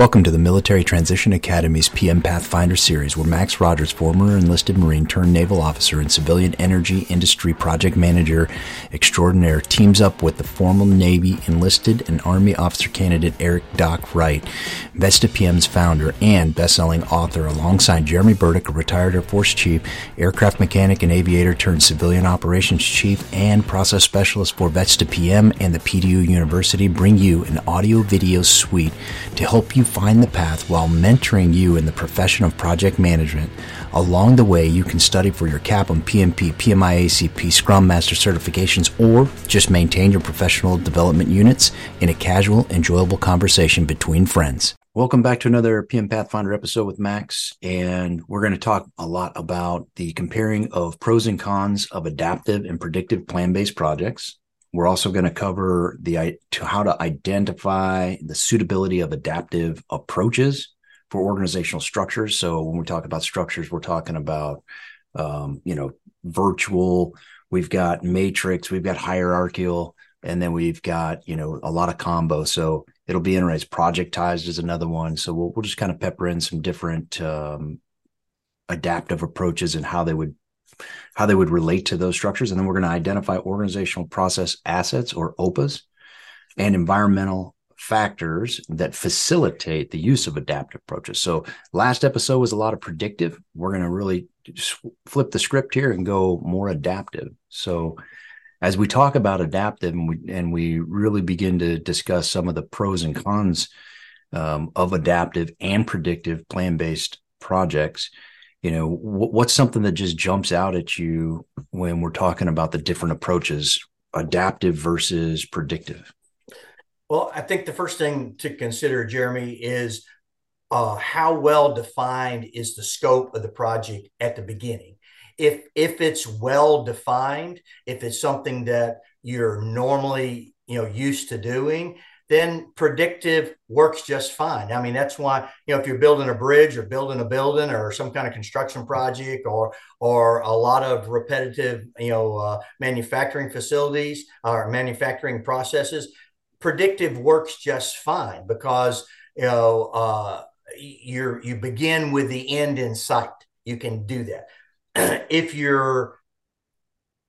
Welcome to the Military Transition Academy's PM Pathfinder series, where Max Rogers, former enlisted Marine turned naval officer and civilian energy industry project manager extraordinaire, teams up with the former Navy enlisted and Army officer candidate Eric Doc Wright, Vets2PM's founder and best-selling author, alongside Jeremy Burdick, a retired Air Force chief, aircraft mechanic and aviator turned civilian operations chief, and process specialist for Vets2PM and the PDU University, bring you an audio-video suite to help you find the path while mentoring you in the profession of project management. Along the way, you can study for your CAPM, PMP, PMI ACP, Scrum Master certifications, or just maintain your professional development units in a casual, enjoyable conversation between friends. Welcome back to another PM Pathfinder episode with Max, and we're going to talk a lot about the comparing of pros and cons of adaptive and predictive plan-based projects. We're also going to cover the to how to identify the suitability of adaptive approaches for organizational structures. So when we talk about structures, we're talking about um, you know virtual. We've got matrix. We've got hierarchical, and then we've got you know a lot of combo. So it'll be interesting. Projectized is another one. So we'll we'll just kind of pepper in some different um, adaptive approaches and how they would how they would relate to those structures. And then we're going to identify organizational process assets or OPAs and environmental factors that facilitate the use of adaptive approaches. So last episode was a lot of predictive. We're going to really flip the script here and go more adaptive. So as we talk about adaptive and we and we really begin to discuss some of the pros and cons um, of adaptive and predictive plan based projects, you know what's something that just jumps out at you when we're talking about the different approaches adaptive versus predictive? Well i think the first thing to consider jeremy is uh, how well defined is the scope of the project at the beginning? If if it's well defined if it's something that you're normally you know used to doing then predictive works just fine. I mean, that's why, you know, if you're building a bridge or building a building or some kind of construction project or or a lot of repetitive, you know, uh, manufacturing facilities or manufacturing processes, predictive works just fine because, you know, uh, you're you begin with the end in sight. You can do that. if you're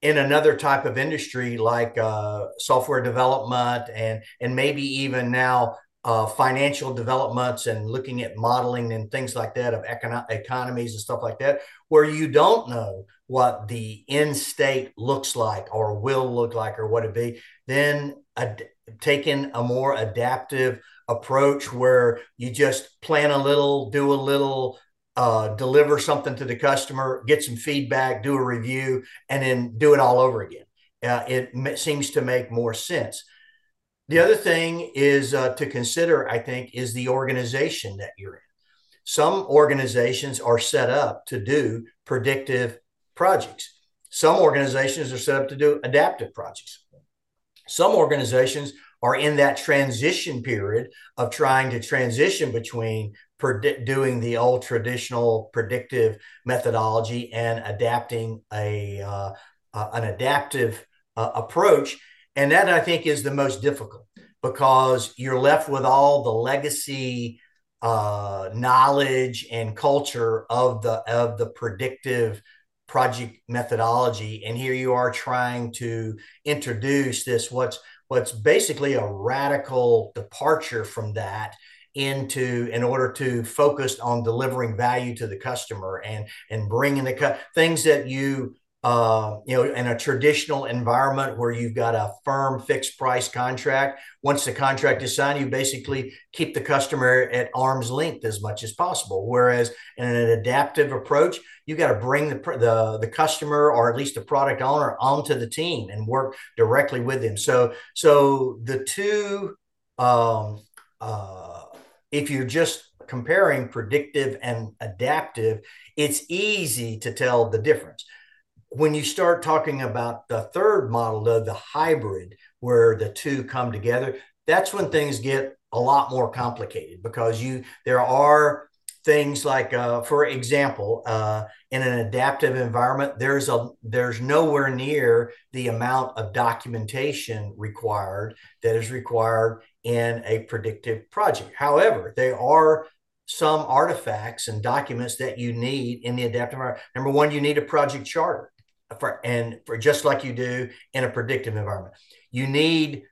in another type of industry like uh, software development and and maybe even now uh, financial developments and looking at modeling and things like that of econo- economies and stuff like that, where you don't know what the end state looks like or will look like or what it be, then ad- taking a more adaptive approach where you just plan a little, do a little, uh, deliver something to the customer, get some feedback, do a review, and then do it all over again. Uh, it m- seems to make more sense. The other thing is uh, to consider, I think, is the organization that you're in. Some organizations are set up to do predictive projects. Some organizations are set up to do adaptive projects. Some organizations are in that transition period of trying to transition between predict, doing the old traditional predictive methodology and adapting a uh, uh, an adaptive uh, approach. And that I think is the most difficult because you're left with all the legacy uh, knowledge and culture of the of the predictive project methodology and here you are trying to introduce this what's what's basically a radical departure from that into in order to focus on delivering value to the customer and and bringing the cu- things that you uh, you know, in a traditional environment where you've got a firm fixed price contract, once the contract is signed, you basically keep the customer at arm's length as much as possible. Whereas in an adaptive approach, you got to bring the, the the customer or at least the product owner onto the team and work directly with them. So so the two, um, uh, if you're just comparing predictive and adaptive, it's easy to tell the difference. When you start talking about the third model of the hybrid where the two come together that's when things get a lot more complicated because you there are things like, uh, for example, uh, in an adaptive environment, there's a there's nowhere near the amount of documentation required that is required in a predictive project. However, there are some artifacts and documents that you need in the adaptive environment. Number one, you need a project charter, for, and for just like you do in a predictive environment, you need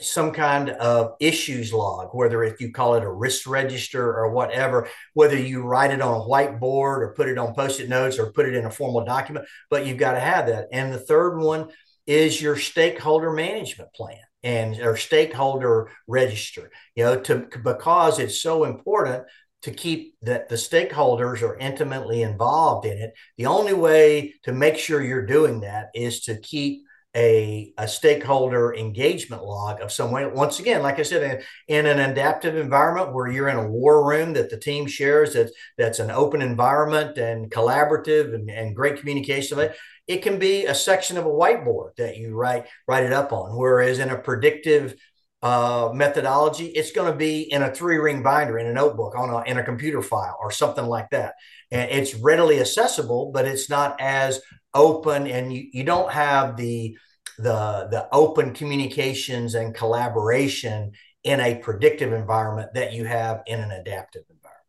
some kind of issues log, whether if you call it a risk register or whatever, whether you write it on a whiteboard or put it on post-it notes or put it in a formal document, but you've got to have that. And the third one is your stakeholder management plan and or stakeholder register, you know, to because it's so important to keep that the stakeholders are intimately involved in it. The only way to make sure you're doing that is to keep a, a stakeholder engagement log of some way. Once again, like I said, in, in, an adaptive environment where you're in a war room that the team shares, that's that's an open environment and collaborative and, and great communication. It can be a section of a whiteboard that you write write it up on. Whereas in a predictive uh, methodology, it's going to be in a three ring binder in a notebook on a, in a computer file or something like that. And it's readily accessible, but it's not as open and you, you don't have the the the open communications and collaboration in a predictive environment that you have in an adaptive environment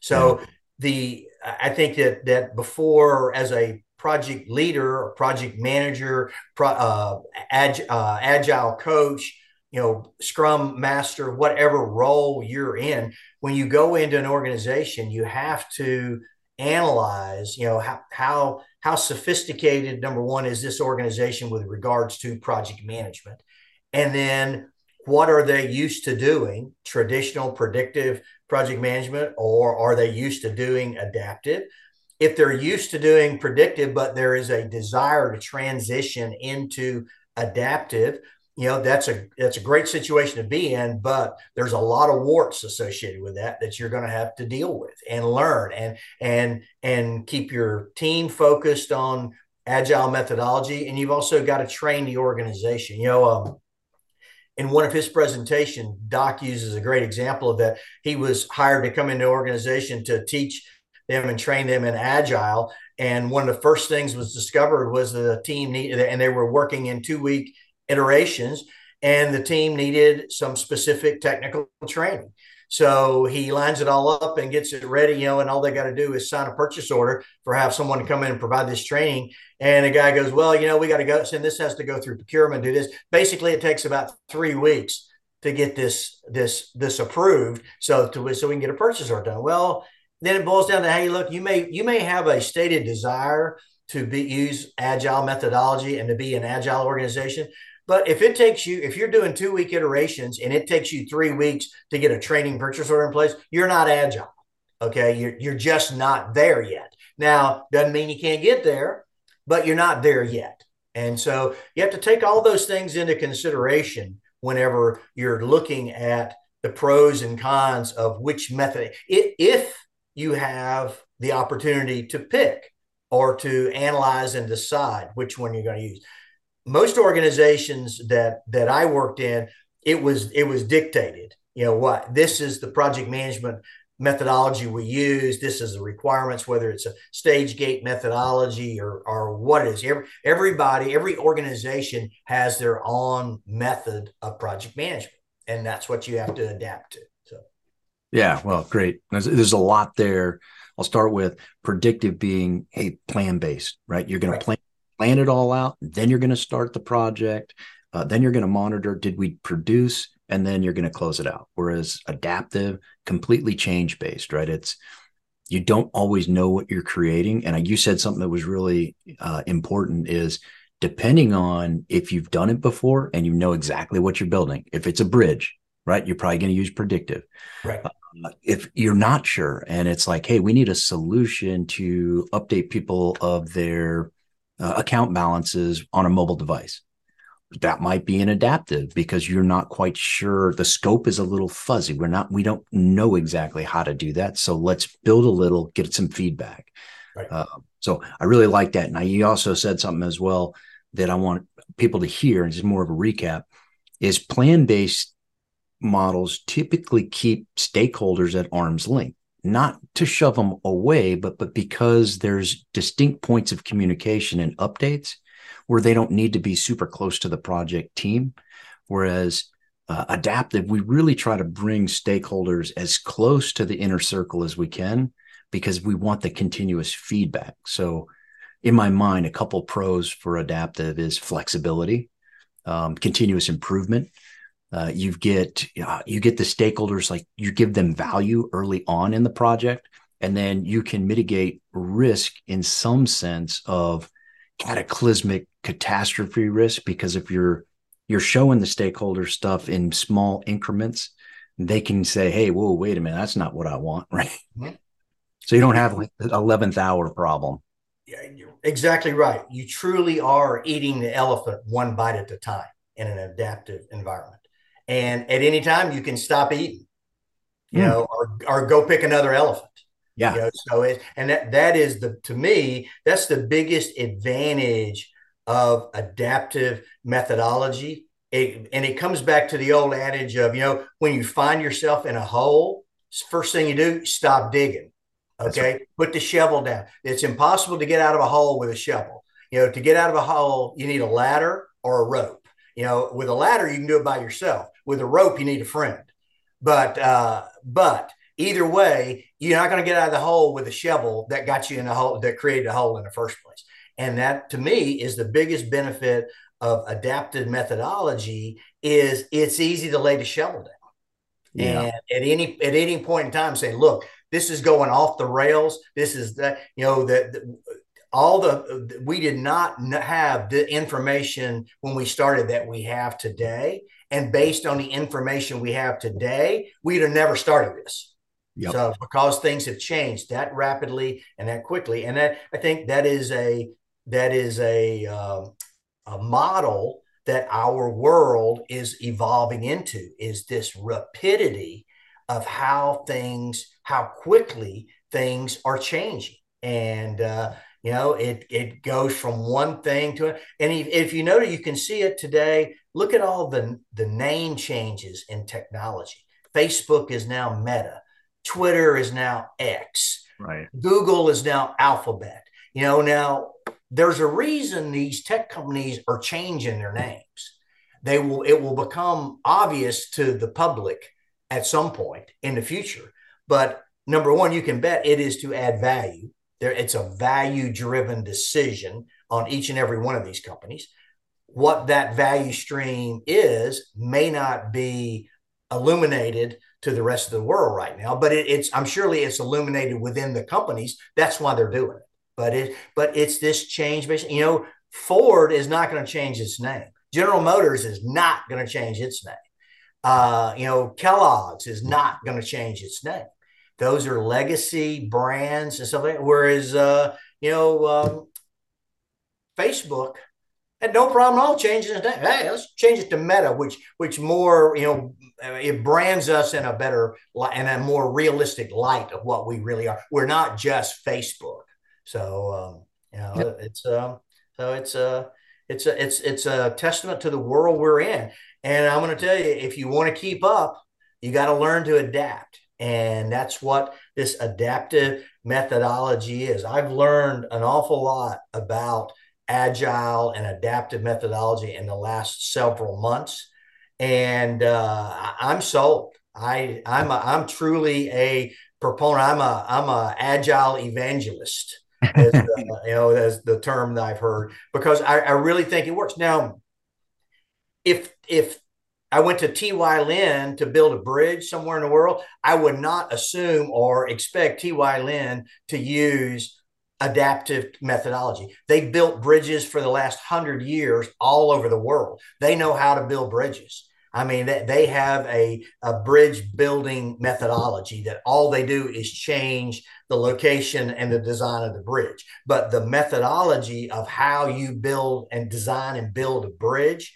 so mm-hmm. the i think that that before as a project leader or project manager pro, uh, ag, uh, agile coach you know scrum master whatever role you're in when you go into an organization you have to analyze you know how how how sophisticated number one is this organization with regards to project management? And then what are they used to doing? Traditional predictive project management or are they used to doing adaptive? If they're used to doing predictive but there is a desire to transition into adaptive you know that's a that's a great situation to be in but there's a lot of warts associated with that that you're going to have to deal with and learn and and and keep your team focused on agile methodology. And you've also got to train the organization. You know um, in one of his presentations doc uses a great example of that. He was hired to come into an organization to teach them and train them in agile. And one of the first things was discovered was the team needed and they were working in two week iterations, and the team needed some specific technical training. So he lines it all up and gets it ready, you know, and all they got to do is sign a purchase order for have someone to come in and provide this training. And the guy goes, Well, you know, we got to go, and this has to go through procurement, do this. Basically, it takes about three weeks to get this this this approved so to so we can get a purchase order done. Well, then it boils down to hey, look, you may you may have a stated desire to be use agile methodology and to be an agile organization, but if it takes you, if you're doing two week iterations and it takes you three weeks to get a training purchase order in place, you're not agile. Okay. You're, you're just not there yet. Now, doesn't mean you can't get there, but you're not there yet. And so you have to take all those things into consideration whenever you're looking at the pros and cons of which method. If you have the opportunity to pick or to analyze and decide which one you're going to use most organizations that that I worked in, it was it was dictated. You know what? This is the project management methodology we use. This is the requirements, whether it's a stage gate methodology or or what is. Every, everybody, every organization has their own method of project management, and that's what you have to adapt to. So, yeah, well, great. There's, there's a lot there. I'll start with predictive being a plan based, right? You're going right. to plan plan it all out. Then you're going to start the project. Uh, then you're going to monitor did we produce, and then you're going to close it out. Whereas adaptive, completely change based, right? It's you don't always know what you're creating. And you said something that was really uh, important is depending on if you've done it before and you know exactly what you're building. If it's a bridge, right, you're probably going to use predictive. Right. Uh, if you're not sure and it's like, hey, we need a solution to update people of their uh, account balances on a mobile device. That might be an adaptive because you're not quite sure. The scope is a little fuzzy. We're not, we don't know exactly how to do that. So let's build a little, get some feedback. Right. Uh, so I really like that. Now, you also said something as well that I want people to hear, and it's more of a recap, is plan based models typically keep stakeholders at arm's length not to shove them away, but but because there's distinct points of communication and updates where they don't need to be super close to the project team. Whereas uh, adaptive, we really try to bring stakeholders as close to the inner circle as we can because we want the continuous feedback. So, in my mind, a couple pros for adaptive is flexibility, um, continuous improvement. Uh, you get uh, you get the stakeholders like you give them value early on in the project, and then you can mitigate risk in some sense of cataclysmic catastrophe risk because if you're you're showing the stakeholders stuff in small increments, they can say, "Hey, whoa, wait a minute, that's not what I want," right? Mm-hmm. So you don't have like the eleventh hour problem. Yeah, you're exactly right. You truly are eating the elephant one bite at a time in an adaptive environment and at any time you can stop eating, you mm. know, or or go pick another elephant. Yeah. You know, so it and that that is the to me that's the biggest advantage of adaptive methodology. It, and it comes back to the old adage of you know when you find yourself in a hole, first thing you do stop digging. Okay, right. put the shovel down. It's impossible to get out of a hole with a shovel. You know, to get out of a hole, you need a ladder or a rope. You know, with a ladder, you can do it by yourself. With a rope, you need a friend. But uh, but either way, you're not going to get out of the hole with a shovel that got you in a hole that created a hole in the first place. And that to me is the biggest benefit of adaptive methodology is it's easy to lay the shovel down. Yeah. And at any at any point in time, say, look, this is going off the rails. This is that you know that all the we did not have the information when we started that we have today and based on the information we have today we'd have never started this yep. so because things have changed that rapidly and that quickly and that, i think that is a that is a, uh, a model that our world is evolving into is this rapidity of how things how quickly things are changing and uh, you know, it it goes from one thing to it. And if, if you notice, you can see it today. Look at all the the name changes in technology. Facebook is now Meta. Twitter is now X. Right. Google is now Alphabet. You know, now there's a reason these tech companies are changing their names. They will it will become obvious to the public at some point in the future. But number one, you can bet it is to add value there, it's a value driven decision on each and every one of these companies. What that value stream is may not be illuminated to the rest of the world right now, but it, it's I'm surely it's illuminated within the companies. That's why they're doing it. But it but it's this change. You know, Ford is not going to change its name. General Motors is not going to change its name. Uh, you know, Kellogg's is not going to change its name those are legacy brands and stuff like that. Whereas, uh, you know, um, Facebook had no problem at all changing name. Hey, let's change it to Meta, which which more you know it brands us in a better and a more realistic light of what we really are. We're not just Facebook. So um, you know, it's uh, so it's a uh, it's a it's it's a testament to the world we're in. And I'm going to tell you, if you want to keep up, you got to learn to adapt. And that's what this adaptive methodology is. I've learned an awful lot about agile and adaptive methodology in the last several months. And uh, I'm sold. I, I'm, a, I'm truly a proponent. I'm a, I'm a agile evangelist. as, uh, you know, as the term that I've heard, because I, I really think it works. Now, if if I went to TY Lin to build a bridge somewhere in the world, I would not assume or expect TY Lin to use adaptive methodology. They built bridges for the last hundred years all over the world. They know how to build bridges. I mean, they have a, a bridge building methodology that all they do is change the location and the design of the bridge. But the methodology of how you build and design and build a bridge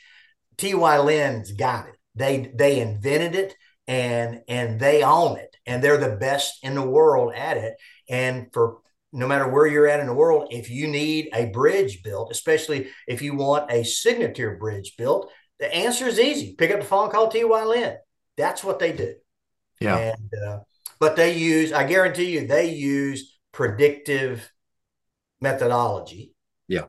TY Lin's got it. They they invented it and and they own it and they're the best in the world at it. And for no matter where you're at in the world, if you need a bridge built, especially if you want a signature bridge built, the answer is easy. Pick up the phone, call TY Lin. That's what they do. Yeah. And uh, but they use i guarantee you they use predictive methodology yeah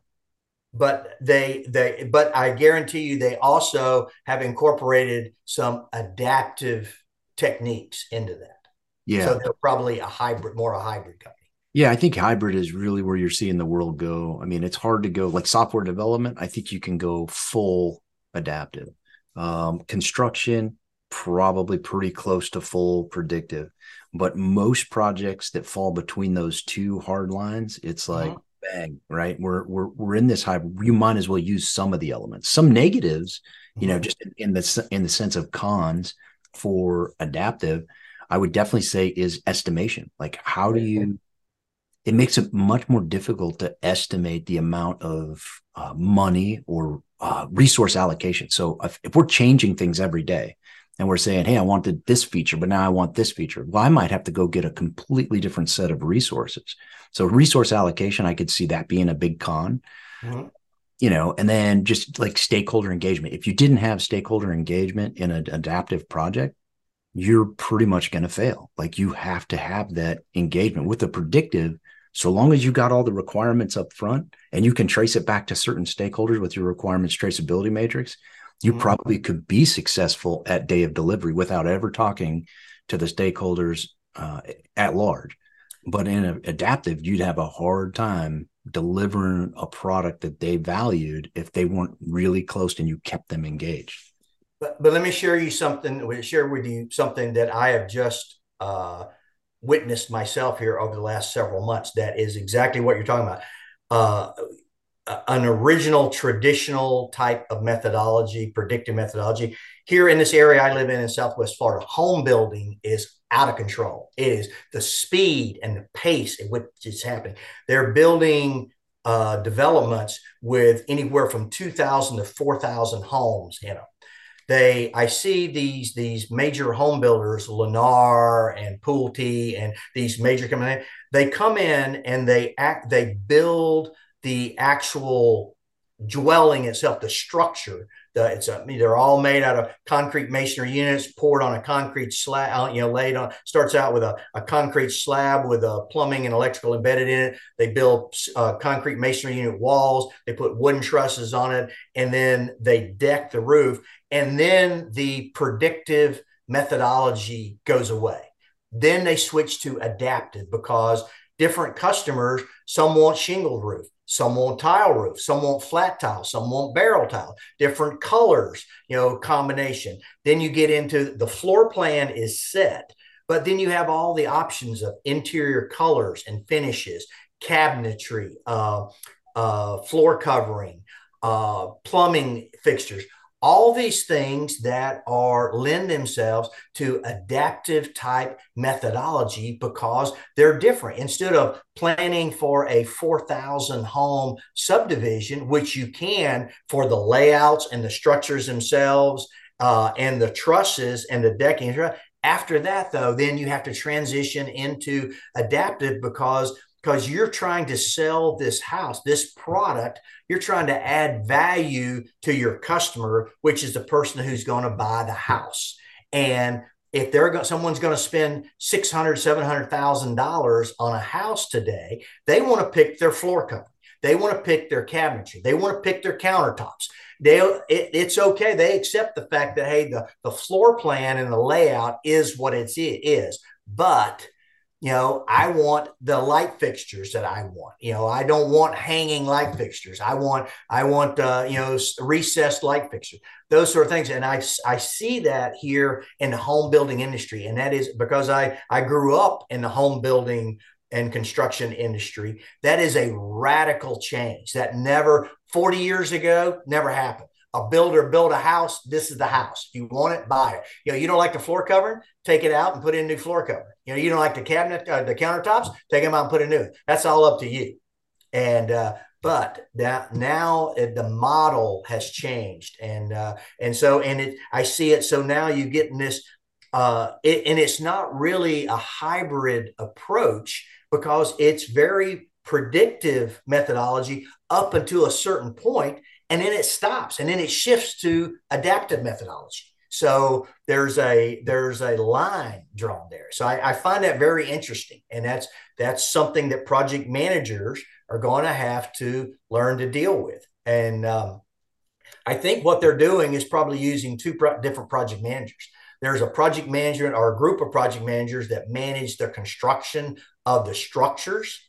but they they but i guarantee you they also have incorporated some adaptive techniques into that yeah so they're probably a hybrid more a hybrid company yeah, I think hybrid is really where you're seeing the world go. I mean, it's hard to go like software development. I think you can go full adaptive. Um, construction, probably pretty close to full predictive. But most projects that fall between those two hard lines, it's like uh-huh. bang, right? We're we're we're in this hybrid. You might as well use some of the elements. Some negatives, you know, mm-hmm. just in the in the sense of cons for adaptive, I would definitely say is estimation. Like, how do you it makes it much more difficult to estimate the amount of uh, money or uh, resource allocation. So if, if, we're changing things every day and we're saying, hey, I wanted this feature, but now I want this feature, well, I might have to go get a completely different set of resources. So resource allocation, I could see that being a big con. Mm-hmm. You know, and then just like stakeholder engagement. If you didn't have stakeholder engagement in an adaptive project, you're pretty much going to fail. Like you have to have that engagement with a predictive so long as you got all the requirements up front and you can trace it back to certain stakeholders with your requirements traceability matrix, you mm-hmm. probably could be successful at day of delivery without ever talking to the stakeholders uh, at large. But in a, adaptive, you'd have a hard time delivering a product that they valued if they weren't really close and you kept them engaged. But, but let me share you something. Share with you something that I have just uh, witnessed myself here over the last several months. That is exactly what you're talking about. Uh, an original traditional type of methodology, predictive methodology. Here in this area I live in in Southwest Florida, home building is out of control. It is the speed and the pace at which it's happening. They're building uh, developments with anywhere from 2,000 to 4,000 homes in them they I see these these major home builders, Lennar and Pulte, and these major companies. They come in and they act. They build the actual dwelling itself, the structure. The, it's a, they're all made out of concrete masonry units poured on a concrete slab, uh, you know, laid on, starts out with a, a concrete slab with a plumbing and electrical embedded in it. They build uh, concrete masonry unit walls. They put wooden trusses on it and then they deck the roof. And then the predictive methodology goes away. Then they switch to adaptive because different customers, some want shingled roof, some want tile roof, some want flat tile, some want barrel tile, different colors, you know, combination. Then you get into the floor plan is set, but then you have all the options of interior colors and finishes, cabinetry, uh, uh, floor covering, uh, plumbing fixtures all these things that are lend themselves to adaptive type methodology because they're different. Instead of planning for a 4000 home subdivision which you can for the layouts and the structures themselves uh, and the trusses and the decking after that though then you have to transition into adaptive because because you're trying to sell this house, this product. You're trying to add value to your customer, which is the person who's going to buy the house. And if they're going, someone's going to spend six hundred, seven hundred thousand dollars on a house today, they want to pick their floor covering. They want to pick their cabinetry. They want to pick their countertops. They, it, it's okay. They accept the fact that hey, the the floor plan and the layout is what it is, but you know, I want the light fixtures that I want. You know, I don't want hanging light fixtures. I want, I want, uh, you know, recessed light fixtures, those sort of things. And I, I see that here in the home building industry, and that is because I, I grew up in the home building and construction industry. That is a radical change that never 40 years ago never happened a builder build a house, this is the house. You want it, buy it. You know, you don't like the floor covering, take it out and put in new floor cover. You know, you don't like the cabinet, uh, the countertops, take them out and put a new. That's all up to you. And uh, but that now the model has changed, and uh, and so and it I see it. So now you get in this, uh, it, and it's not really a hybrid approach because it's very predictive methodology up until a certain point and then it stops and then it shifts to adaptive methodology So there's a there's a line drawn there. So I, I find that very interesting, and that's that's something that project managers are going to have to learn to deal with. And um, I think what they're doing is probably using two pro- different project managers. There's a project manager or a group of project managers that manage the construction of the structures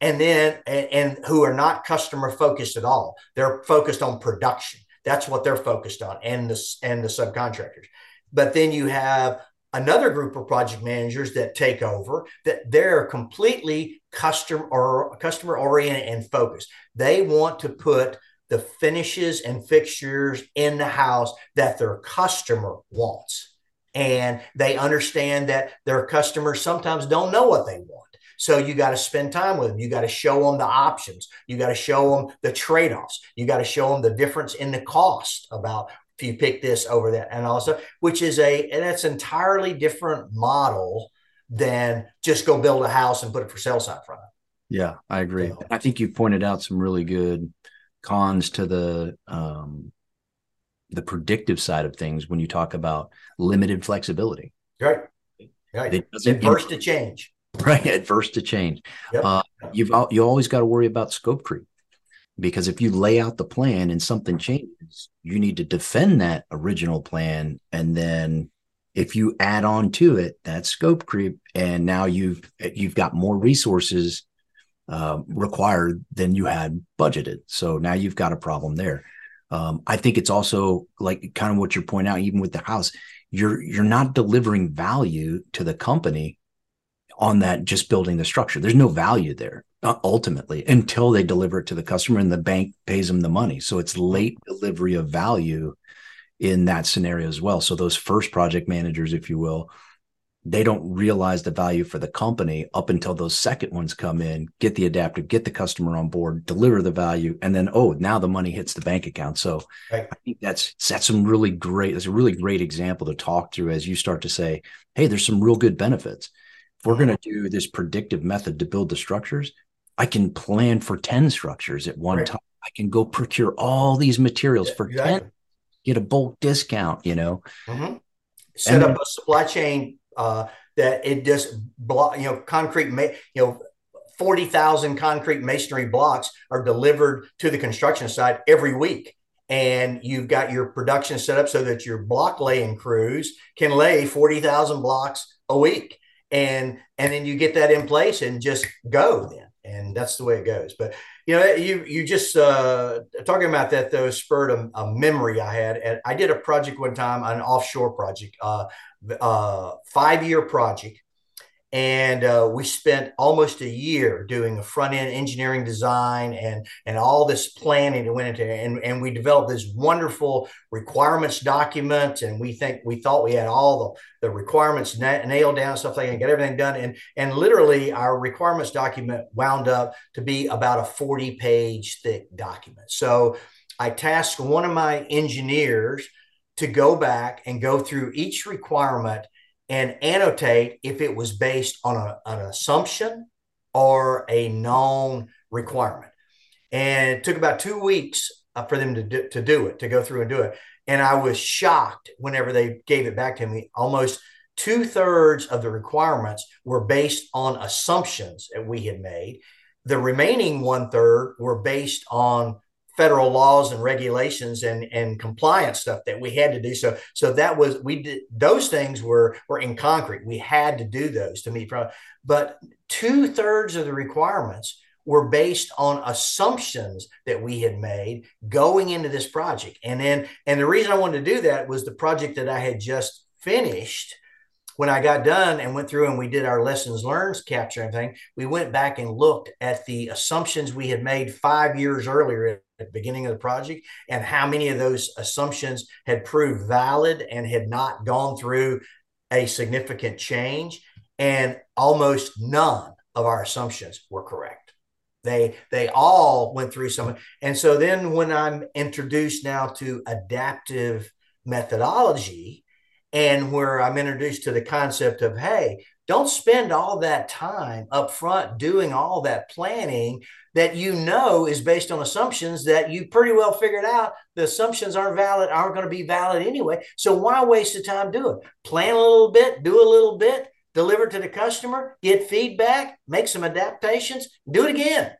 and then and, and who are not customer focused at all. They're focused on production. That's what they're focused on, and the and the subcontractors. But then you have another group of project managers that take over that they're completely customer or customer oriented and focused. They want to put the finishes and fixtures in the house that their customer wants. And they understand that their customers sometimes don't know what they want. So you got to spend time with them. You got to show them the options. You got to show them the trade offs. You got to show them the difference in the cost about if you pick this over that. And also, which is a, and that's entirely different model than just go build a house and put it for sale sign front of Yeah, I agree. So, I think you pointed out some really good cons to the, um, the predictive side of things when you talk about limited flexibility. Right. Right. It Adverse to change. right adverse to change. Yep. uh, you've you always got to worry about scope creep. Because if you lay out the plan and something changes you need to defend that original plan and then if you add on to it that's scope creep and now you've you've got more resources uh, required than you had budgeted. So now you've got a problem there. Um, i think it's also like kind of what you're pointing out even with the house you're you're not delivering value to the company on that just building the structure. There's no value there uh, ultimately until they deliver it to the customer and the bank pays them the money. So it's late delivery of value in that scenario as well. So those first project managers, if you will, they don't realize the value for the company up until those second ones come in, get the adaptive, get the customer on board, deliver the value, and then oh, now the money hits the bank account. So right. I think that's that's some really great. That's a really great example to talk through as you start to say, hey, there's some real good benefits if we're going to do this predictive method to build the structures, I can plan for 10 structures at one right. time. I can go procure all these materials yeah, for exactly. 10, get a bulk discount, you know. Mm-hmm. Set and, up a supply chain uh, that it just block, you know, concrete, ma- you know, 40,000 concrete masonry blocks are delivered to the construction site every week. And you've got your production set up so that your block laying crews can lay 40,000 blocks a week and and then you get that in place and just go then. And that's the way it goes. But you know you you just uh talking about that though spurred a, a memory i had. And i did a project one time an offshore project uh uh five year project and uh, we spent almost a year doing a front end engineering design and and all this planning that went into it. And, and we developed this wonderful requirements document and we think we thought we had all the, the requirements na- nailed down stuff like that and get everything done. And and literally our requirements document wound up to be about a 40 page thick document. So i tasked one of my engineers to go back and go through each requirement and annotate if it was based on a, an assumption or a known requirement. And it took about two weeks uh, for them to do, to do it, to go through and do it. And I was shocked whenever they gave it back to me. Almost two thirds of the requirements were based on assumptions that we had made. The remaining one third were based on federal laws and regulations and and compliance stuff that we had to do. So so that was we did those things were were in concrete. We had to do those to meet. But two thirds of the requirements were based on assumptions that we had made going into this project. And then and the reason I wanted to do that was the project that I had just finished when I got done and went through and we did our lessons learned capture and thing, we went back and looked at the assumptions we had made five years earlier at the beginning of the project and how many of those assumptions had proved valid and had not gone through a significant change. And almost none of our assumptions were correct. They they all went through some and so then when i'm introduced now to adaptive methodology and where i'm introduced to the concept of hey don't spend all that time up front doing all that planning that you know is based on assumptions that you pretty well figured out the assumptions aren't valid, aren't going to be valid anyway. So why waste the time doing it? Plan a little bit, do a little bit, deliver to the customer, get feedback, make some adaptations, do it again.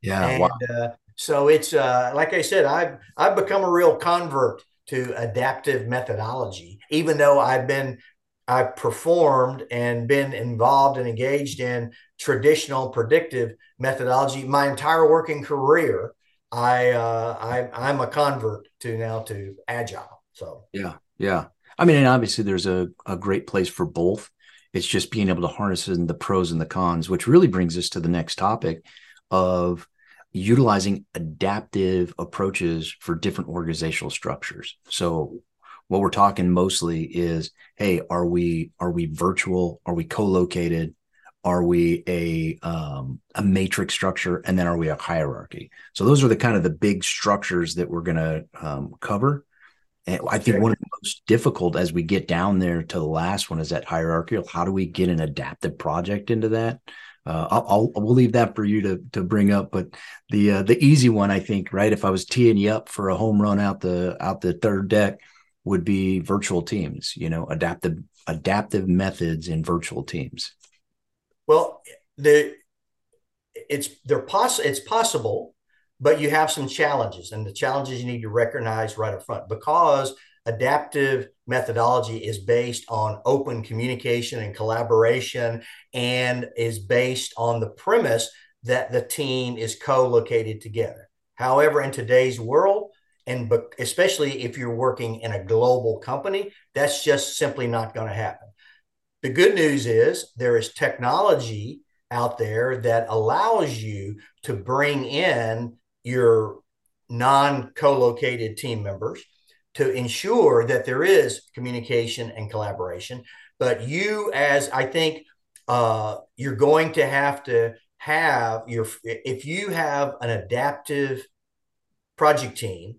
Yeah. And, wow. uh, so it's uh, like I said, I've I've become a real convert to adaptive methodology, even though I've been I've performed and been involved and engaged in traditional predictive methodology my entire working career. I, uh, I I'm a convert to now to agile. So yeah, yeah. I mean, and obviously there's a, a great place for both. It's just being able to harness in the pros and the cons, which really brings us to the next topic of utilizing adaptive approaches for different organizational structures. So what we're talking mostly is hey are we are we virtual? Are we co-located? Are we a um, a matrix structure? And then are we a hierarchy? So those are the kind of the big structures that we're going to um, cover. And i think one of the most difficult as we get down there to the last one is that hierarchical how do we get an adaptive project into that uh, I'll, I'll we'll leave that for you to to bring up, but the uh, the easy one I think right if I was teeing you up for a home run out the out the third deck, would be virtual teams, you know, adaptive adaptive methods in virtual teams. Well, the it's they're poss- it's possible, but you have some challenges, and the challenges you need to recognize right up front because adaptive methodology is based on open communication and collaboration and is based on the premise that the team is co-located together. However, in today's world, and especially if you're working in a global company, that's just simply not going to happen. The good news is there is technology out there that allows you to bring in your non co located team members to ensure that there is communication and collaboration. But you, as I think, uh, you're going to have to have your, if you have an adaptive project team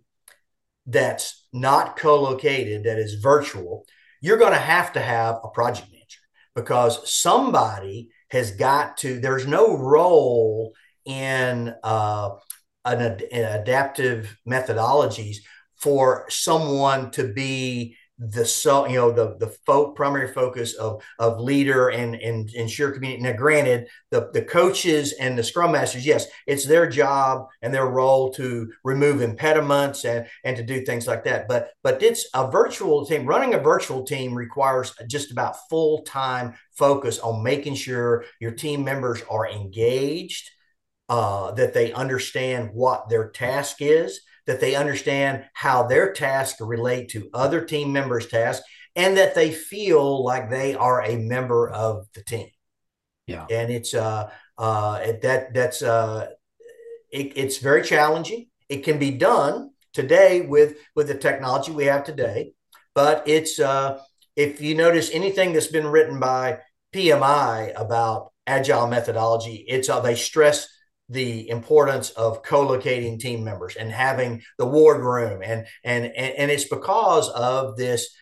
that's not co-located that is virtual you're going to have to have a project manager because somebody has got to there's no role in uh, an, an adaptive methodologies for someone to be the so you know the the fo- primary focus of of leader and and ensure community. Now granted the the coaches and the scrum masters yes it's their job and their role to remove impediments and and to do things like that. But but it's a virtual team. Running a virtual team requires just about full-time focus on making sure your team members are engaged uh, that they understand what their task is that they understand how their tasks relate to other team members' tasks, and that they feel like they are a member of the team. Yeah, and it's uh, uh, that that's uh, it, it's very challenging. It can be done today with with the technology we have today, but it's uh, if you notice anything that's been written by PMI about agile methodology, it's uh, they stress the importance of co-locating team members and having the ward room. And and and, and it's because of this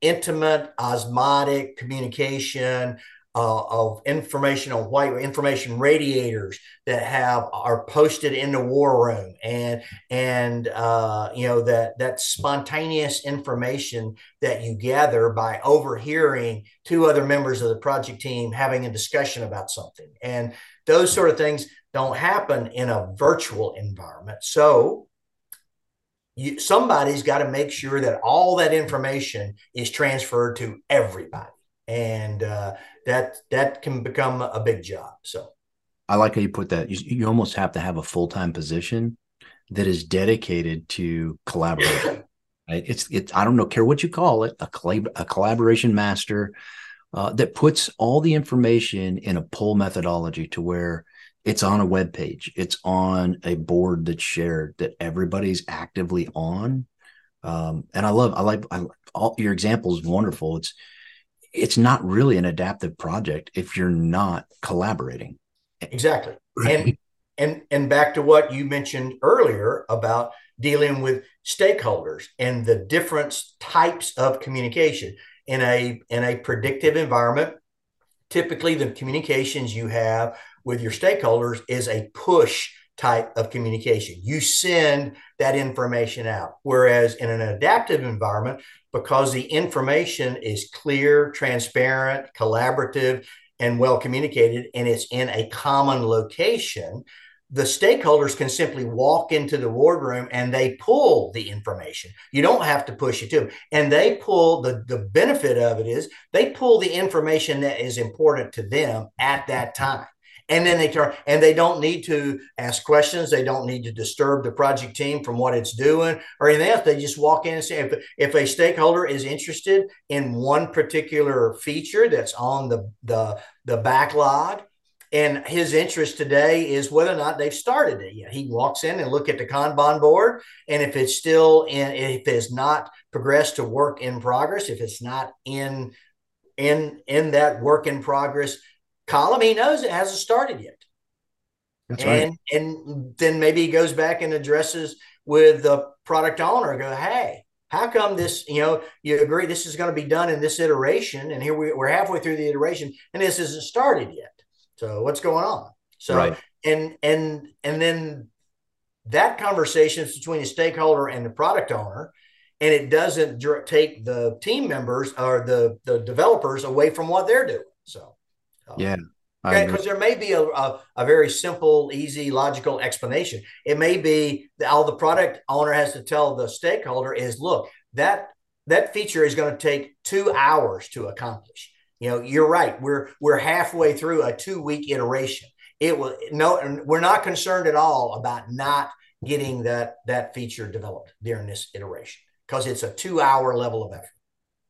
intimate osmotic communication uh, of information on white information radiators that have are posted in the war room. And and uh, you know that that spontaneous information that you gather by overhearing two other members of the project team having a discussion about something. And those sort of things don't happen in a virtual environment. So you, somebody's got to make sure that all that information is transferred to everybody, and uh, that that can become a big job. So I like how you put that. You, you almost have to have a full time position that is dedicated to collaboration. right? It's it's I don't know care what you call it a collab, a collaboration master uh, that puts all the information in a pull methodology to where it's on a web page. It's on a board that's shared that everybody's actively on. Um, and i love i like I, all your example is wonderful. It's it's not really an adaptive project if you're not collaborating. Exactly. And and and back to what you mentioned earlier about dealing with stakeholders and the different types of communication in a in a predictive environment typically the communications you have with your stakeholders is a push type of communication. You send that information out. Whereas in an adaptive environment, because the information is clear, transparent, collaborative, and well communicated, and it's in a common location, the stakeholders can simply walk into the wardroom and they pull the information. You don't have to push it to them. And they pull the, the benefit of it is they pull the information that is important to them at that time and then they turn and they don't need to ask questions they don't need to disturb the project team from what it's doing or anything else they just walk in and say if, if a stakeholder is interested in one particular feature that's on the the, the backlog and his interest today is whether or not they've started it yet. He walks in and look at the Kanban board, and if it's still in, if it's not progressed to work in progress, if it's not in in in that work in progress column, he knows it hasn't started yet. That's and, right. And then maybe he goes back and addresses with the product owner, go, hey, how come this, you know, you agree this is going to be done in this iteration, and here we, we're halfway through the iteration, and this isn't started yet. So what's going on? So right. and and and then that conversation is between the stakeholder and the product owner, and it doesn't take the team members or the the developers away from what they're doing. So uh, yeah. Okay, because there may be a, a, a, very simple, easy, logical explanation. It may be that all the product owner has to tell the stakeholder is, look, that that feature is going to take two hours to accomplish. You know, you're right. We're we're halfway through a two week iteration. It will no, we're not concerned at all about not getting that that feature developed during this iteration because it's a two hour level of effort.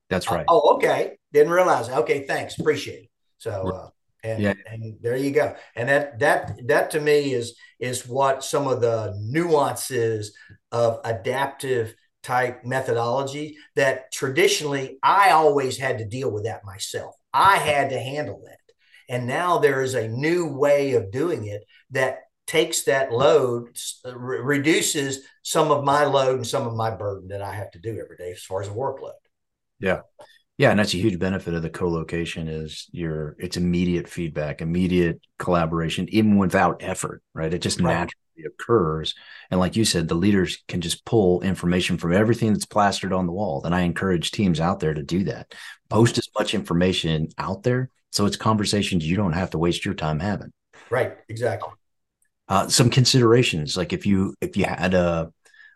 That's right. Uh, oh, okay. Didn't realize. Okay, thanks. Appreciate it. So uh, and, yeah. and there you go. And that that that to me is is what some of the nuances of adaptive type methodology that traditionally I always had to deal with that myself. I had to handle that. And now there is a new way of doing it that takes that load, uh, re- reduces some of my load and some of my burden that I have to do every day as far as a workload. Yeah. Yeah, and that's a huge benefit of the co-location is your it's immediate feedback, immediate collaboration, even without effort, right? It just right. naturally occurs. And like you said, the leaders can just pull information from everything that's plastered on the wall. And I encourage teams out there to do that. Post as much information out there so it's conversations you don't have to waste your time having. Right, exactly. Uh, some considerations, like if you if you had a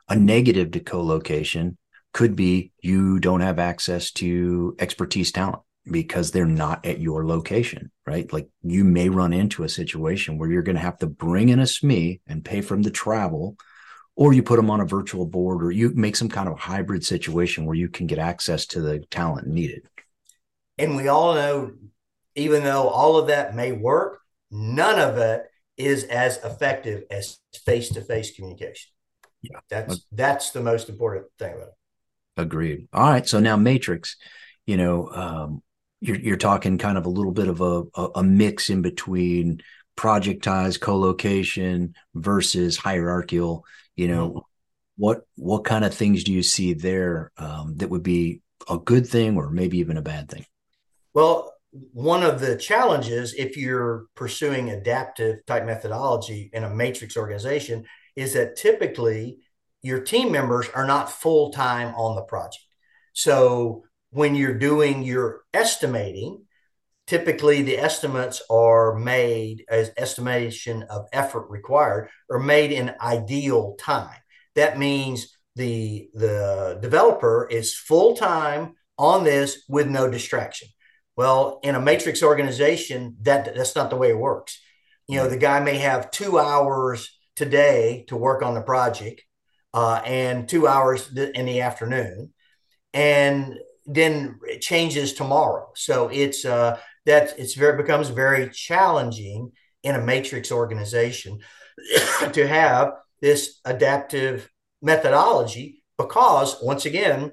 a negative to co-location, could be you don't have access to expertise talent because they're not at your location, right? Like you may run into a situation where you're going to have to bring in a SME and pay from the travel, or you put them on a virtual board, or you make some kind of hybrid situation where you can get access to the talent needed. And we all know, even though all of that may work, none of it is as effective as face to face communication. Yeah, that's that's the most important thing about it. Agreed. All right. So now Matrix, you know, um, you're, you're talking kind of a little bit of a, a, a mix in between projectized co-location versus hierarchical, you know, mm-hmm. what, what kind of things do you see there um, that would be a good thing or maybe even a bad thing? Well, one of the challenges if you're pursuing adaptive type methodology in a matrix organization is that typically your team members are not full time on the project. So when you're doing your estimating, typically the estimates are made as estimation of effort required are made in ideal time. That means the the developer is full time on this with no distraction. Well, in a matrix organization, that that's not the way it works. You know, the guy may have two hours today to work on the project uh, and two hours in the afternoon, and then it changes tomorrow. So it's uh, that it's very becomes very challenging in a matrix organization to have this adaptive methodology because once again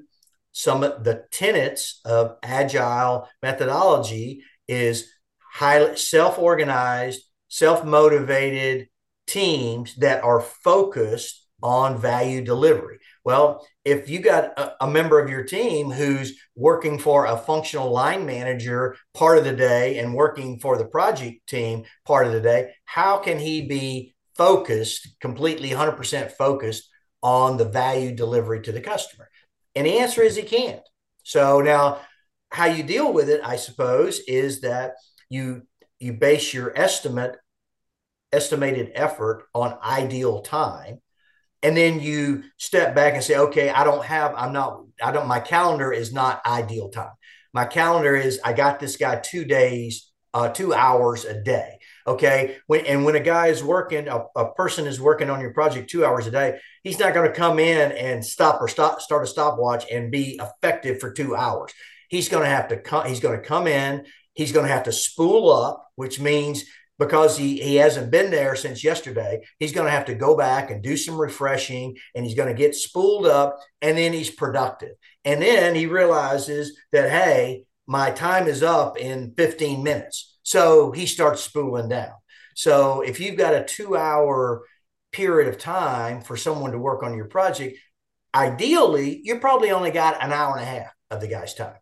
some of the tenets of agile methodology is highly self-organized self-motivated teams that are focused on value delivery. Well, if you got a, a, member of your team who's working for a functional line manager part of the day and working for the project team part of the day, how can he be focused, completely 100% focused on the value delivery to the customer? And the answer is he can't. So now, how you deal with it, I suppose, is that you you base your estimate estimated effort on ideal time and then you step back and say okay i don't have i'm not i don't my calendar is not ideal time. My calendar is i got this guy two days uh, two hours a day. Okay. When, and when a guy is working a, a person is working on your project two hours a day he's not going to come in and stop or stop start a stopwatch and be effective for two hours. He's going to have to come he's going to come in he's going to have to spool up which means because he, he hasn't been there since yesterday he's going to have to go back and do some refreshing and he's going to get spooled up and then he's productive and then he realizes that hey my time is up in 15 minutes so he starts spooling down. So if you've got a two hour period of time for someone to work on your project, ideally, you probably only got an hour and a half of the guy's time.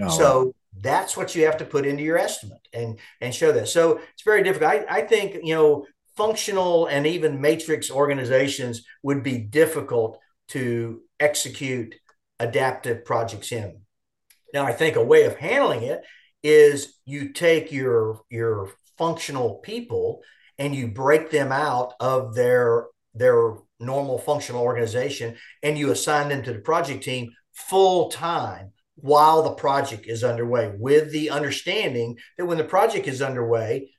Oh, so that's what you have to put into your estimate and and show that. So it's very difficult. I, I think you know functional and even matrix organizations would be difficult to execute adaptive projects in. Now, I think a way of handling it is you take your your functional people and you break them out of their their normal functional organization and you assign them to the project team full time while the project is underway with the understanding that when the project is underway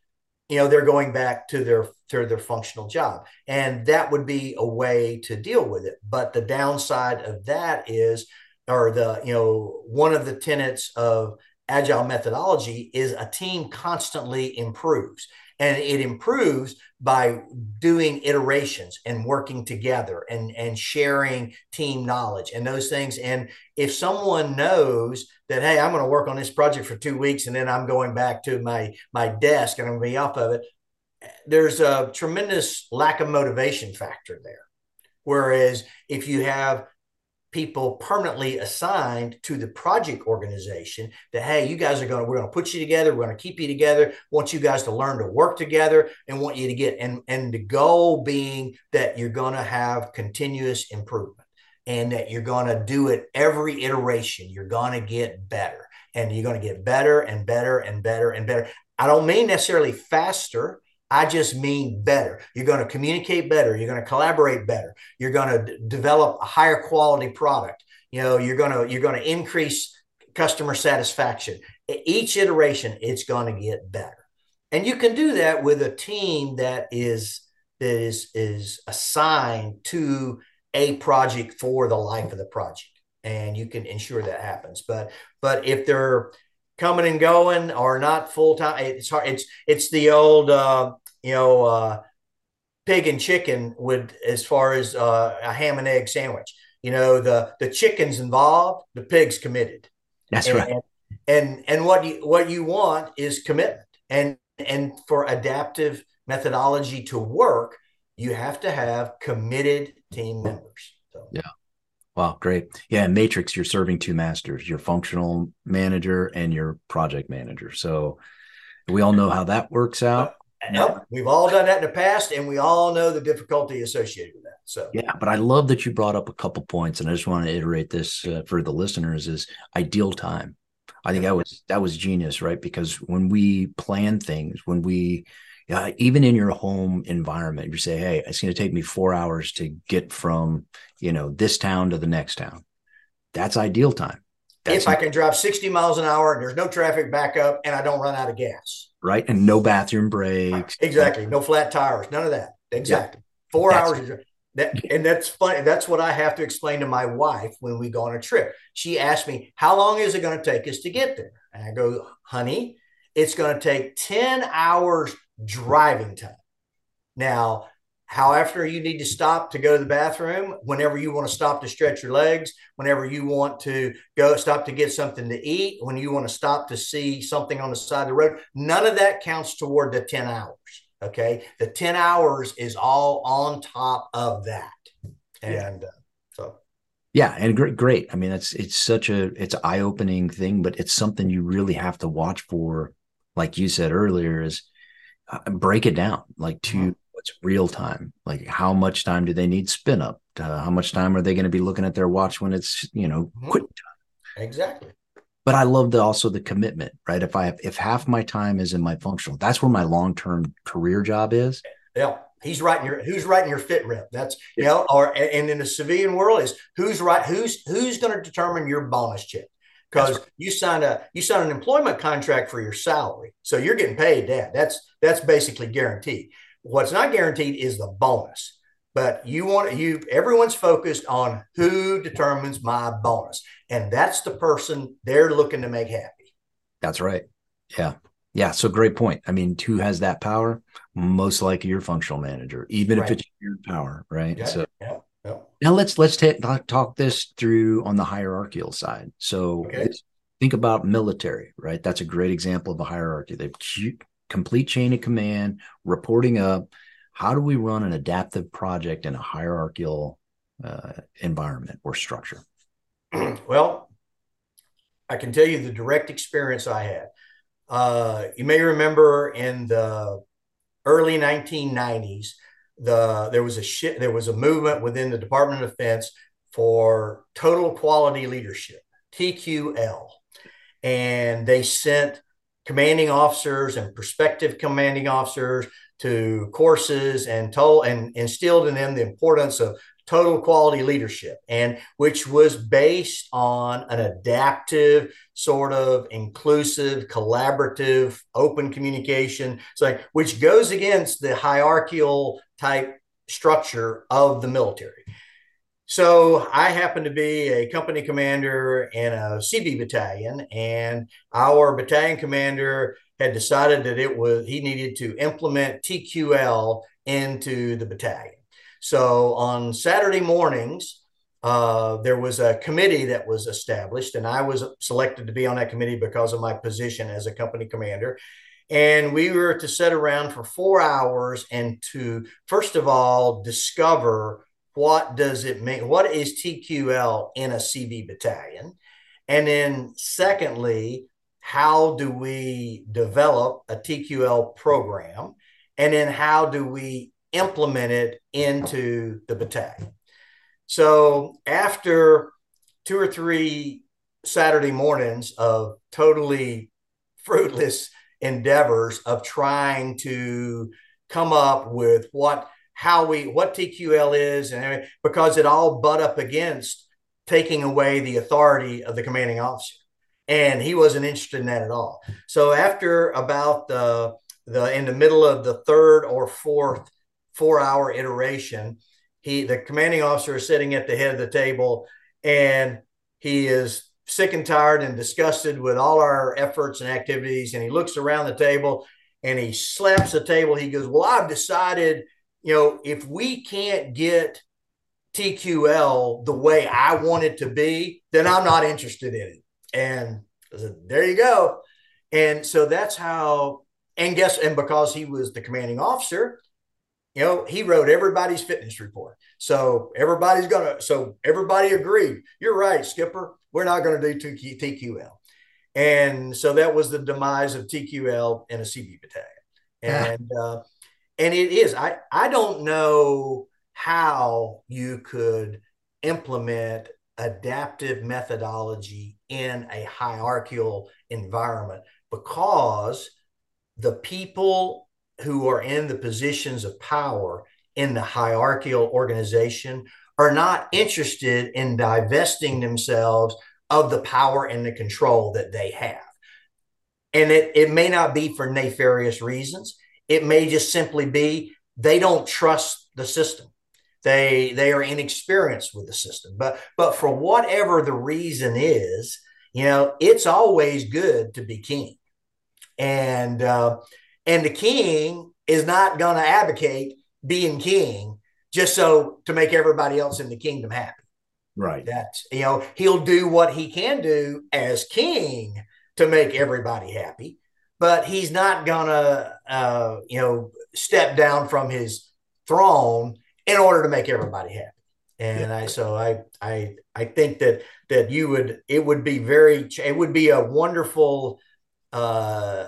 you know they're going back to their to their functional job. And that would be a way to deal with it. But the downside of that is or the you know one of the tenets of agile methodology is a team constantly improves and it improves by doing iterations and working together and and sharing team knowledge and those things. And if someone knows that hey i'm going to work on this project for two weeks and then i'm going back to my my desk and i'm going to be off of it there's a tremendous lack of motivation factor there. Whereas if you have people permanently assigned to the project organization that hey you guys are going to we're going to put you together we're going to keep you together want you guys to learn to work together and want you to get and and the goal being that you're going to have continuous improvement and that you're going to do it every iteration. You're going to get better and you're going to get better and better and better and better. I don't mean necessarily faster I just mean better. You're going to communicate better. You're going to collaborate better. You're going to d- develop a higher quality product. You know, you're going to you're going to increase customer satisfaction. Each iteration, it's going to get better, and you can do that with a team that is that is is assigned to a project for the life of the project, and you can ensure that happens. But but if they're coming and going or not full time. It's hard. It's it's the old uh, you know uh, pig and chicken with as far as uh, a ham and egg sandwich. You know the the chicken's involved, the pig's committed. That's and, right. And, and and what you what you want is commitment. And and for adaptive methodology to work, you have to have committed team members. So. Yeah. Wow, great. Yeah, Matrix, you're serving two masters, your functional manager and your project manager. So we all know how that works out. Yep. We've all done that in the past and we all know the difficulty associated with that. So yeah, but I love that you brought up a couple points and I just want to iterate this uh, for the listeners is ideal time. I think that was that was genius, right? Because when we plan things, when we yeah, even in your home environment, you say, "Hey, it's going to take me four hours to get from you know this town to the next town." That's ideal time. That's if I can drive 60 miles an hour and there's no traffic backup and I don't run out of gas. Right. And no bathroom breaks. Exactly. No flat tires. None of that. Exactly. Yeah. Four that's, hours. That, and that's funny. That's what I have to explain to my wife when we go on a trip. She asked me, How long is it going to take us to get there? And I go, Honey, it's going to take 10 hours driving time. Now, how however, you need to stop to go to the bathroom, whenever you want to stop to stretch your legs, whenever you want to go stop to get something to eat, when you want to stop to see something on the side of the road, none of that counts toward the 10 hours. Okay. The 10 hours is all on top of that. And uh, so. Yeah, and great, great. I mean, it's it's such a it's eye opening thing, but it's something you really have to watch for. Like you said earlier, is break it down like to mm-hmm. it's real time. Like how much time do they need spin up? Uh, how much time are they going to be looking at their watch when it's you know mm-hmm. quit time? Exactly. But I love the also the commitment, right? If I have, if half my time is in my functional, that's where my long term career job is. Yeah. He's writing your who's writing your fit rep. That's you know, or and in the civilian world is who's right who's who's going to determine your bonus check because right. you signed a you signed an employment contract for your salary, so you're getting paid that. That's that's basically guaranteed. What's not guaranteed is the bonus. But you want you everyone's focused on who determines my bonus, and that's the person they're looking to make happy. That's right. Yeah. Yeah. So great point. I mean, who has that power? Most likely your functional manager, even right. if it's your power, right? Yeah, so yeah, yeah. now let's let's t- talk this through on the hierarchical side. So okay. think about military, right? That's a great example of a hierarchy. They've complete chain of command, reporting up. How do we run an adaptive project in a hierarchical uh, environment or structure? Well, I can tell you the direct experience I had. Uh, you may remember in the early 1990s, the there was a sh- there was a movement within the Department of Defense for total quality leadership, TQL, and they sent commanding officers and prospective commanding officers to courses and told and instilled in them the importance of total quality leadership and which was based on an adaptive sort of inclusive collaborative open communication so which goes against the hierarchical type structure of the military so I happen to be a company commander in a CB battalion, and our battalion commander had decided that it was he needed to implement TQL into the battalion. So on Saturday mornings, uh, there was a committee that was established, and I was selected to be on that committee because of my position as a company commander. And we were to sit around for four hours and to, first of all, discover what does it mean? What is TQL in a CB battalion? And then, secondly, how do we develop a TQL program? And then, how do we implement it into the battalion? So, after two or three Saturday mornings of totally fruitless endeavors of trying to come up with what how we what TQL is, and because it all butt up against taking away the authority of the commanding officer, and he wasn't interested in that at all. So after about the the in the middle of the third or fourth four hour iteration, he the commanding officer is sitting at the head of the table, and he is sick and tired and disgusted with all our efforts and activities, and he looks around the table and he slaps the table. He goes, "Well, I've decided." you know, if we can't get TQL the way I want it to be, then I'm not interested in it. And said, there you go. And so that's how, and guess, and because he was the commanding officer, you know, he wrote everybody's fitness report. So everybody's going to, so everybody agreed. You're right, Skipper. We're not going to do TQL. And so that was the demise of TQL and a CB battalion. And, yeah. uh, and it is i i don't know how you could implement adaptive methodology in a hierarchical environment because the people who are in the positions of power in the hierarchical organization are not interested in divesting themselves of the power and the control that they have. And it, it may not be for nefarious reasons. It may just simply be they don't trust the system. They they are inexperienced with the system. But but for whatever the reason is, you know, it's always good to be king, and uh, and the king is not going to advocate being king just so to make everybody else in the kingdom happy. Right. That's you know he'll do what he can do as king to make everybody happy but he's not gonna uh, you know step down from his throne in order to make everybody happy. And I so I I I think that that you would it would be very it would be a wonderful uh,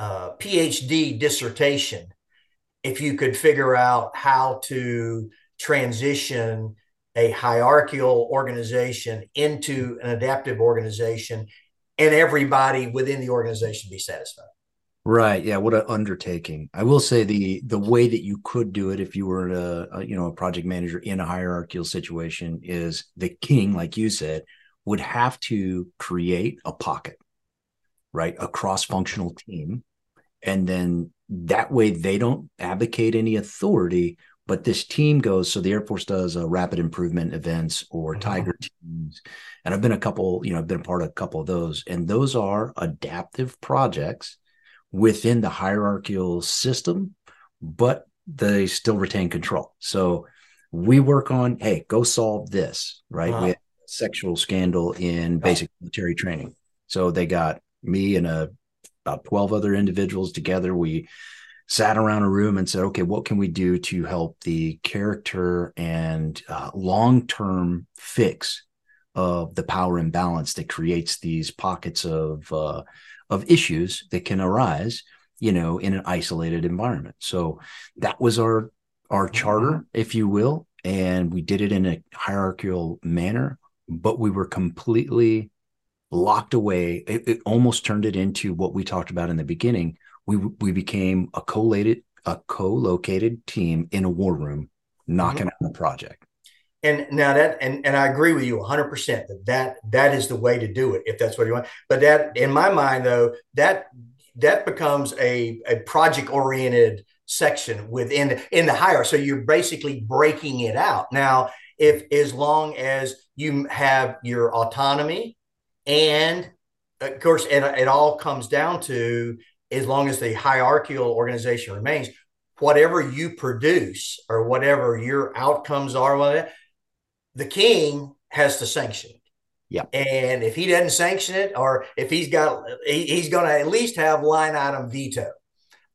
uh, PhD dissertation if you could figure out how to transition a hierarchical organization into an adaptive organization and everybody within the organization be satisfied. Right. Yeah. What an undertaking. I will say the the way that you could do it if you were a, a, you know a project manager in a hierarchical situation is the king, like you said, would have to create a pocket, right, a cross functional team, and then that way they don't advocate any authority, but this team goes. So the Air Force does uh, rapid improvement events or mm-hmm. Tiger teams, and I've been a couple. You know, I've been a part of a couple of those, and those are adaptive projects within the hierarchical system, but they still retain control. So we work on, hey, go solve this, right? Wow. We had sexual scandal in basic military training. So they got me and a, about 12 other individuals together. We sat around a room and said, okay, what can we do to help the character and uh, long term fix of the power imbalance that creates these pockets of uh, of issues that can arise you know in an isolated environment so that was our our mm-hmm. charter if you will and we did it in a hierarchical manner but we were completely locked away it, it almost turned it into what we talked about in the beginning. We we became a collated a co-located team in a war room knocking mm-hmm. out the project. And now that and, and i agree with you 100% that, that that is the way to do it if that's what you want. But that in my mind though that that becomes a, a project oriented section within in the hire so you're basically breaking it out. Now if as long as you have your autonomy and of course it, it all comes down to as long as the hierarchical organization remains whatever you produce or whatever your outcomes are whatever, the king has to sanction it. Yeah. And if he doesn't sanction it, or if he's got, he, he's going to at least have line item veto.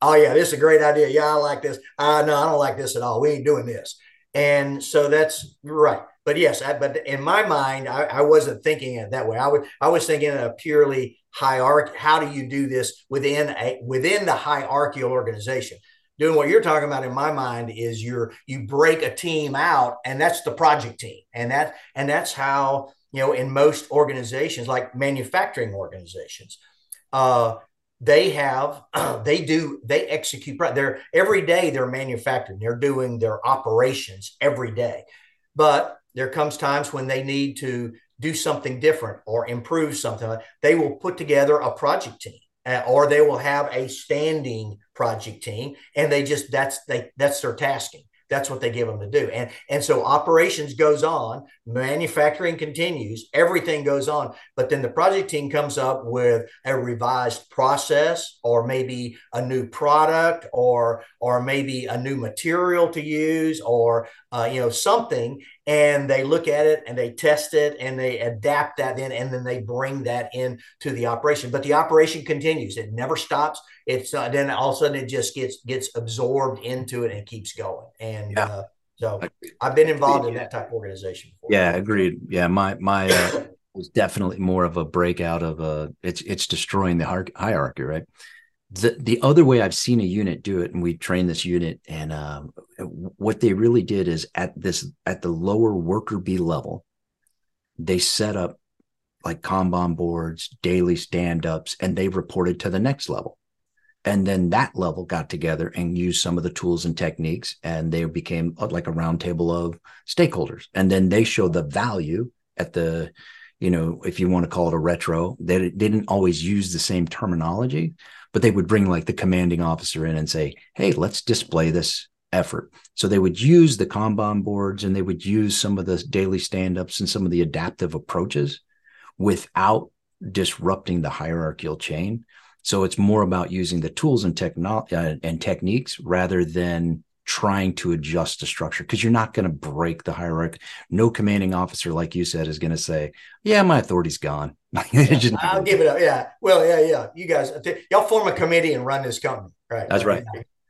Oh, yeah, this is a great idea. Yeah, I like this. Uh, no, I don't like this at all. We ain't doing this. And so that's right. But yes, I, but in my mind, I, I, wasn't thinking it that way. I was I was thinking a purely hierarchy. How do you do this within a within the hierarchical organization? doing what you're talking about in my mind is you're you break a team out and that's the project team and that and that's how you know in most organizations like manufacturing organizations uh they have they do they execute they're every day they're manufacturing they're doing their operations every day but there comes times when they need to do something different or improve something. They will put together a project team uh, or they will have a standing project team and they just that's they that's their tasking that's what they give them to do. And and so operations goes on manufacturing continues everything goes on. But then the project team comes up with a revised process or maybe a new product or or maybe a new material to use or uh, you know something. And they look at it and they test it and they adapt that in and then they bring that in to the operation. But the operation continues. It never stops it's uh, then all of a sudden it just gets gets absorbed into it and keeps going and yeah. uh, so i've been involved in that type of organization before. yeah agreed yeah my my uh, was definitely more of a breakout of a it's it's destroying the hierarchy right the the other way I've seen a unit do it, and we trained this unit, and um, what they really did is at this at the lower worker bee level, they set up like Kanban boards, daily stand ups, and they reported to the next level. And then that level got together and used some of the tools and techniques, and they became uh, like a roundtable of stakeholders. And then they showed the value at the, you know, if you want to call it a retro, they, they didn't always use the same terminology, but they would bring like the commanding officer in and say, Hey, let's display this effort. So they would use the Kanban boards and they would use some of the daily stand ups and some of the adaptive approaches without disrupting the hierarchical chain. So it's more about using the tools and techno- uh, and techniques rather than trying to adjust the structure because you're not going to break the hierarchy. No commanding officer, like you said, is going to say, "Yeah, my authority's gone." yeah, I'll give it up. Yeah. Well, yeah, yeah. You guys, y'all form a committee and run this company, right? That's right.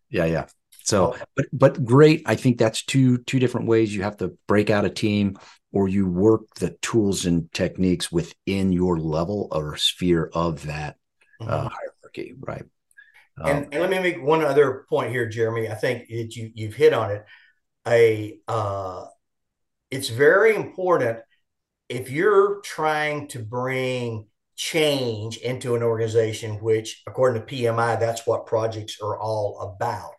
Yeah, yeah. So, but but great. I think that's two two different ways. You have to break out a team, or you work the tools and techniques within your level or sphere of that uh, mm-hmm. uh, hierarchy, right? Um, and, and, let me make one other point here, Jeremy. I think it, you you've hit on it. A uh, it's very important if you're trying to bring change into an organization, which according to PMI, that's what projects are all about.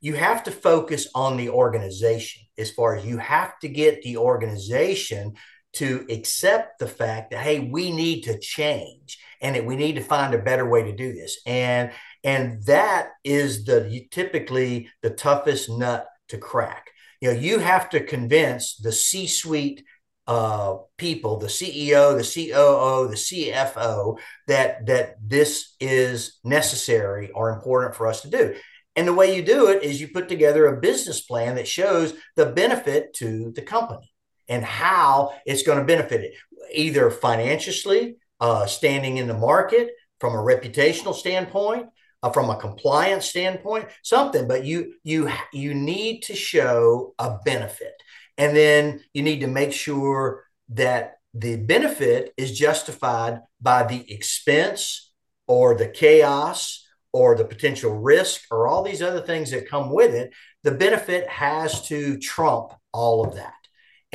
You have to focus on the organization as far as you have to get the organization to accept the fact that hey we need to change and we need to find a better way to do this. And and that is the typically the toughest nut to crack. You know you have to convince the c suite uh, people the ceo the coo the cfo that that this is necessary or important for us to do. And the way you do it is you put together a business plan that shows the benefit to the company and how it's going to benefit it, either financially, uh, standing in the market, from a reputational standpoint, uh, from a compliance standpoint, something. But you you you need to show a benefit, and then you need to make sure that the benefit is justified by the expense or the chaos or the potential risk or all these other things that come with it. The benefit has to trump all of that.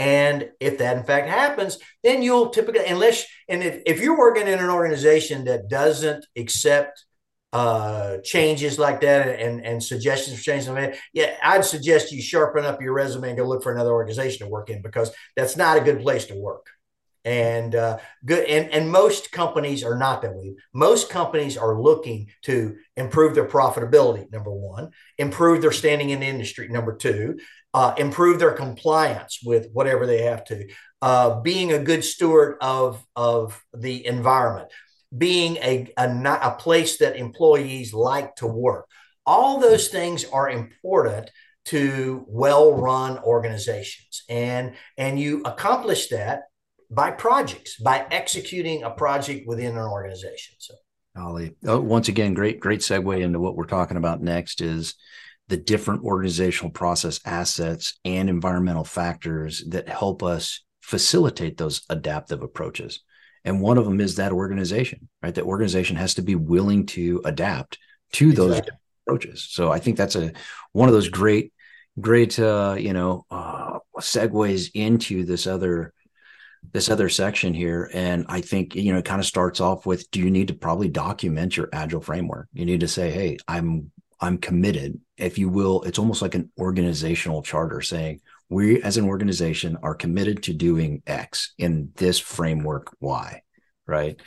And if that in fact happens, then you'll typically, unless, and if, if you're working in an organization that doesn't accept uh, changes like that and, and suggestions for changes, yeah, I'd suggest you sharpen up your resume and go look for another organization to work in because that's not a good place to work. And uh, good, and, and most companies are not that way. Most companies are looking to improve their profitability, number one, improve their standing in the industry, number two, uh, improve their compliance with whatever they have to, uh, being a good steward of, of the environment, being a, a, a place that employees like to work. All those things are important to well-run organizations, and and you accomplish that by projects, by executing a project within an organization. So. Ollie, oh, once again, great, great segue into what we're talking about next is the different organizational process assets and environmental factors that help us facilitate those adaptive approaches. And one of them is that organization, right? That organization has to be willing to adapt to exactly. those approaches. So I think that's a one of those great, great, uh, you know, uh, segues into this other this other section here and i think you know it kind of starts off with do you need to probably document your agile framework you need to say hey i'm I'm committed, if you will. It's almost like an organizational charter saying we as an organization are committed to doing X in this framework Y, right?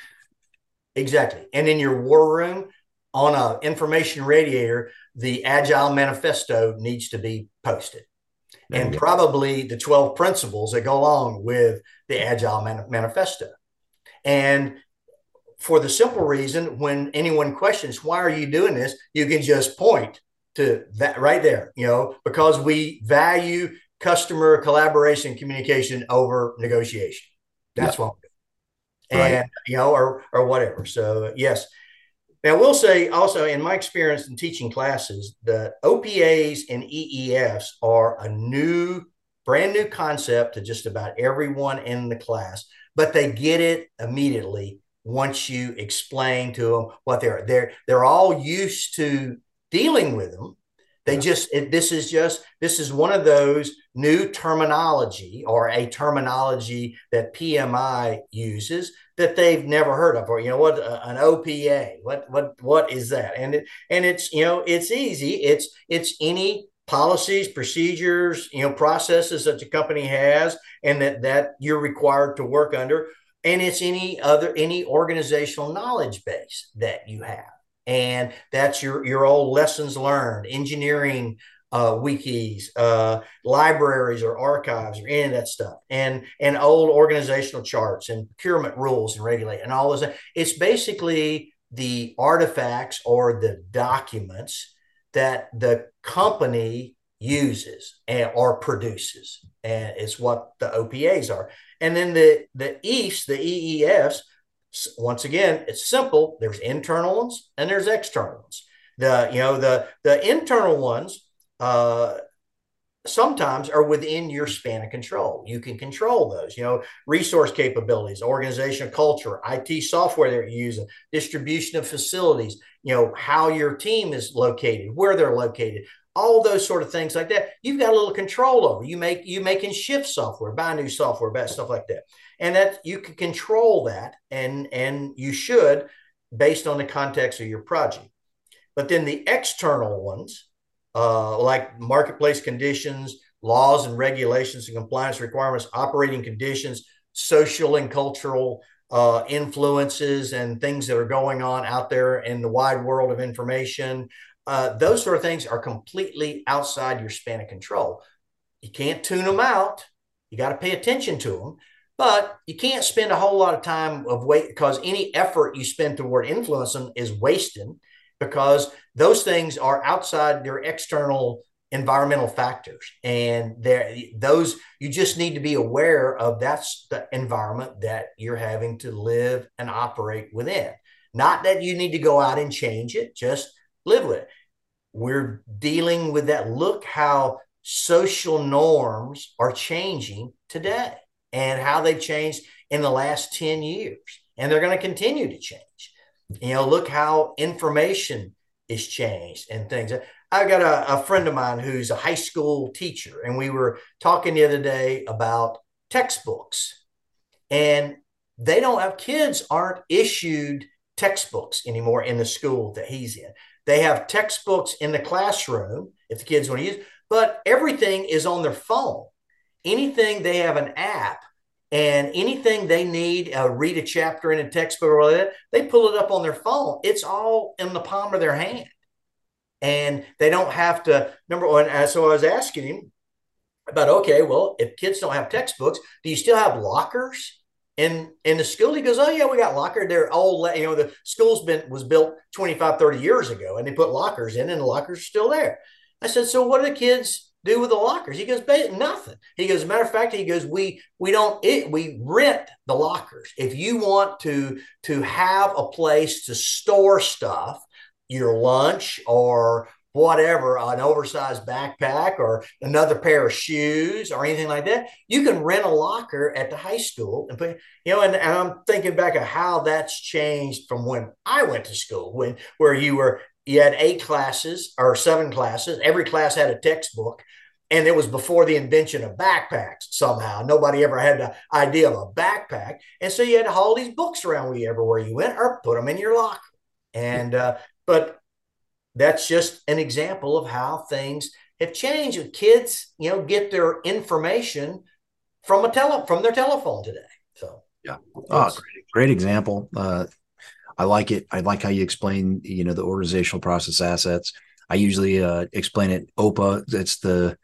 Exactly. And in your war room on an information radiator, the Agile Manifesto needs to be posted. and probably the 12 principles that go along with the Agile Man- Manifesto. And for the simple reason when anyone questions why are you doing this you can just point to that right there you know because we value customer collaboration communication over negotiation that's yeah. what and right. you know or or whatever so yes now we'll say also in my experience in teaching classes the opas and eefs are a new brand new concept to just about everyone in the class but they get it immediately once you explain to them what they're they're they're all used to dealing with them they just it, this is just this is one of those new terminology or a terminology that pmi uses that they've never heard of or you know what uh, an opa what what what is that? And it and it's you know it's easy. It's it's any policies procedures you know processes that the company has and that that you're required to work under and it's any other any organizational knowledge base that you have. And that's your your old lessons learned engineering uh, wikis uh, libraries or archives or any of that stuff. And and old organizational charts and procurement rules and regulate and all those it's basically the artifacts or the documents that the company uses and, or produces. And it's what the opas are and then the the EIFs, the EEFs, once again, it's simple. There's internal ones and there's external ones. The you know the the internal ones uh, sometimes are within your span of control. You can control those, you know, resource capabilities, organizational culture, IT software they're using, distribution of facilities, you know, how your team is located, where they're located, all those sort of things like that. You've got a little control over. You make you making shift software, buy new software, buy stuff like that. And that you can control that and and you should based on the context of your project. But then the external ones, uh, like marketplace conditions, laws and regulations and compliance requirements, operating conditions, social and cultural uh, influences, and things that are going on out there in the wide world of information. Uh, those sort of things are completely outside your span of control. You can't tune them out. You got to pay attention to them, but you can't spend a whole lot of time of wait because any effort you spend toward influencing is wasted because those things are outside their external environmental factors and there those you just need to be aware of that's the environment that you're having to live and operate within not that you need to go out and change it just live with it we're dealing with that look how social norms are changing today and how they've changed in the last 10 years and they're going to continue to change you know, look how information is changed and things. I got a, a friend of mine who's a high school teacher, and we were talking the other day about textbooks. And they don't have kids aren't issued textbooks anymore in the school that he's in. They have textbooks in the classroom if the kids want to use, but everything is on their phone. Anything they have an app and anything they need, uh, read a chapter in a textbook or whatever, they pull it up on their phone. It's all in the palm of their hand. And they don't have to, number one, uh, so I was asking him about, okay, well, if kids don't have textbooks, do you still have lockers in in the school? He goes, oh, yeah, we got locker. They're old, you know, the school's been, was built 25, 30 years ago, and they put lockers in, and the lockers are still there. I said, so what do the kids do with the lockers? He goes, nothing. He goes, matter of fact, he goes, we we don't it, we rent the lockers. If you want to to have a place to store stuff, your lunch or whatever, an oversized backpack or another pair of shoes or anything like that, you can rent a locker at the high school and put, you know, and, and I'm thinking back of how that's changed from when I went to school, when where you were you had eight classes or seven classes. Every class had a textbook. And it was before the invention of backpacks somehow. Nobody ever had the idea of a backpack. And so you had to haul these books around with you everywhere you went or put them in your locker. And, uh, but that's just an example of how things have changed. Kids, you know, get their information from a tele from their telephone today. So yeah, oh, great, great example. Uh, I like it. I like how you explain, you know, the organizational process assets. I usually uh, explain it OPA. It's the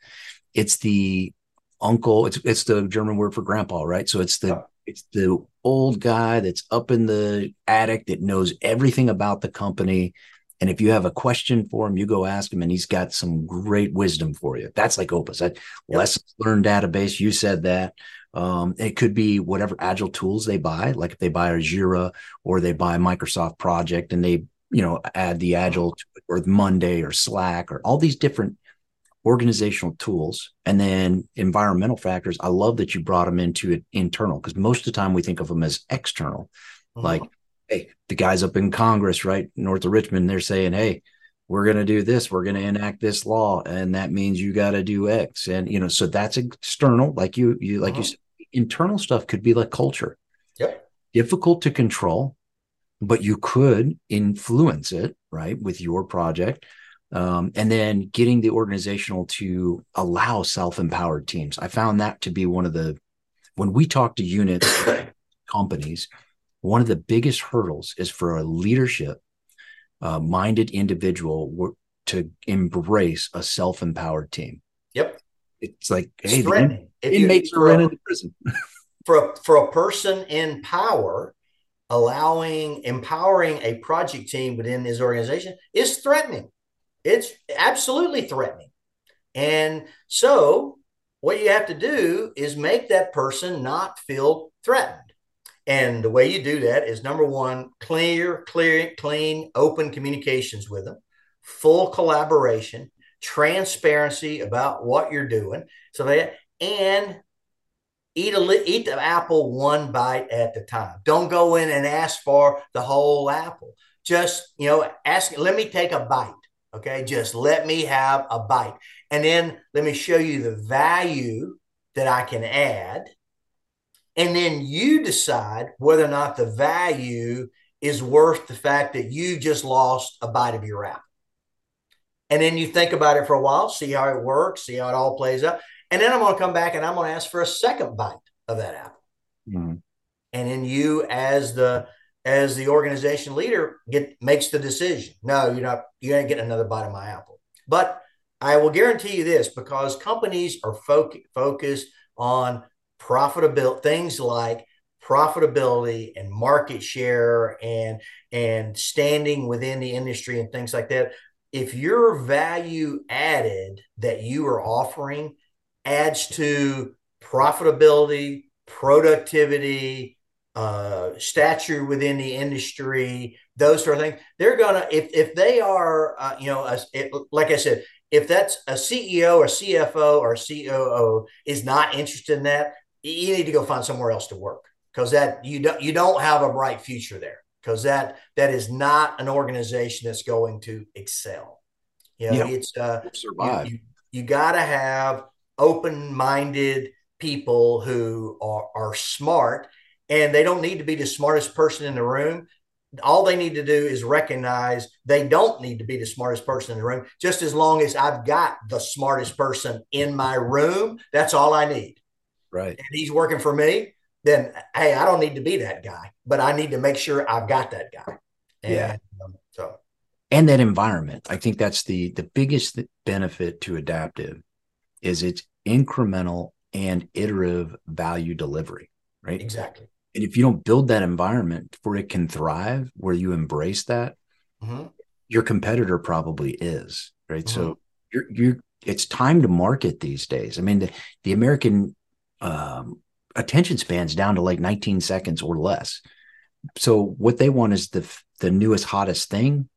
it's the uncle. It's it's the German word for grandpa, right? So it's the it's the old guy that's up in the attic that knows everything about the company. And if you have a question for him, you go ask him, and he's got some great wisdom for you. That's like Opus. That yep. lessons learned database. You said that. Um, it could be whatever agile tools they buy, like if they buy a Jira or they buy Microsoft Project and they, you know, add the agile or Monday or Slack or all these different organizational tools and then environmental factors. I love that you brought them into it internal because most of the time we think of them as external. Mm-hmm. Like, hey, the guys up in Congress, right, north of Richmond, they're saying, hey, we're going to do this we're going to enact this law and that means you got to do x. And you know so that's external like you you like uh-huh. you said internal stuff could be like culture. Yep. Difficult to control but you could influence it right with your project. Um, and then getting the organizational to allow self-empowered teams. I found that to be one of the when we talk to units companies one of the biggest hurdles is for a leadership uh, minded individual to embrace a self empowered team. Yep. It's like, hey, the inmates are in the prison. for a, for a person in power, allowing empowering a project team within his organization is threatening. It's absolutely threatening. And so, what you have to do is make that person not feel threatened. And the way you do that is number one, clear, clear, clean, open communications with them, full collaboration, transparency about what you're doing. So that and eat a eat the apple one bite at the time. Don't go in and ask for the whole apple. Just you know, ask. Let me take a bite. Okay, just let me have a bite, and then let me show you the value that I can add, and then you decide whether or not the value is worth the fact that you just lost a bite of your apple. And then you think about it for a while, see how it works, see how it all plays out. And then I'm going to come back and I'm going to ask for a second bite of that apple. Mm-hmm. And then you, as the as the organization leader, get makes the decision. No, you're not. You ain't getting another bite of my apple. But I will guarantee you this, because companies are fo- focused on profitability, things like profitability and market share and and standing within the industry and things like that if your value added that you are offering adds to profitability, productivity, uh, stature within the industry, those sort of things. They're gonna if if they are, uh, you know, a, it, like I said, if that's a CEO or CFO or COO is not interested in that, you need to go find somewhere else to work because that you don't you don't have a bright future there because that that is not an organization that's going to excel. You know, yeah. it's uh, survive. You, you, you got to have open-minded people who are, are smart, and they don't need to be the smartest person in the room. All they need to do is recognize they don't need to be the smartest person in the room. Just as long as I've got the smartest person in my room, that's all I need. Right. And he's working for me then hey, I don't need to be that guy, but I need to make sure I've got that guy. And, yeah. Um, so and that environment. I think that's the the biggest benefit to adaptive is its incremental and iterative value delivery, right? Exactly. And if you don't build that environment where it can thrive, where you embrace that, mm-hmm. your competitor probably is, right? Mm-hmm. So you're you're it's time to market these days. I mean, the the American um, attention spans down to like 19 seconds or less. So what they want is the the newest hottest thing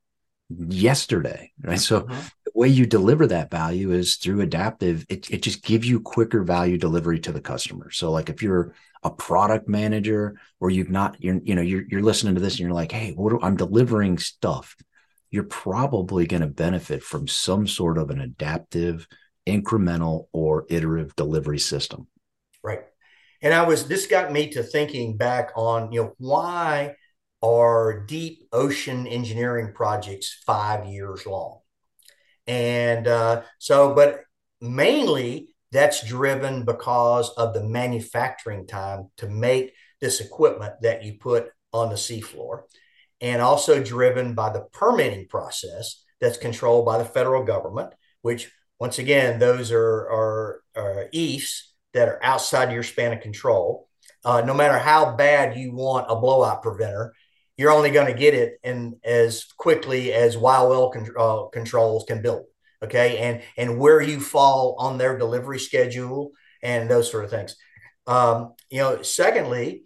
yesterday, right? So mm-hmm. the way you deliver that value is through adaptive. It it just gives you quicker value delivery to the customer. So like if you're a product manager or you've not you're you know you're you're listening to this and you're like, "Hey, what do, I'm delivering stuff." You're probably going to benefit from some sort of an adaptive, incremental or iterative delivery system. Right. And I was this got me to thinking back on you know why are deep ocean engineering projects five years long, and uh, so but mainly that's driven because of the manufacturing time to make this equipment that you put on the seafloor, and also driven by the permitting process that's controlled by the federal government, which once again those are are, are that are outside your span of control. Uh, no matter how bad you want a blowout preventer, you're only going to get it in as quickly as wild well con- uh, controls can build. Okay, and and where you fall on their delivery schedule and those sort of things. Um, you know, secondly,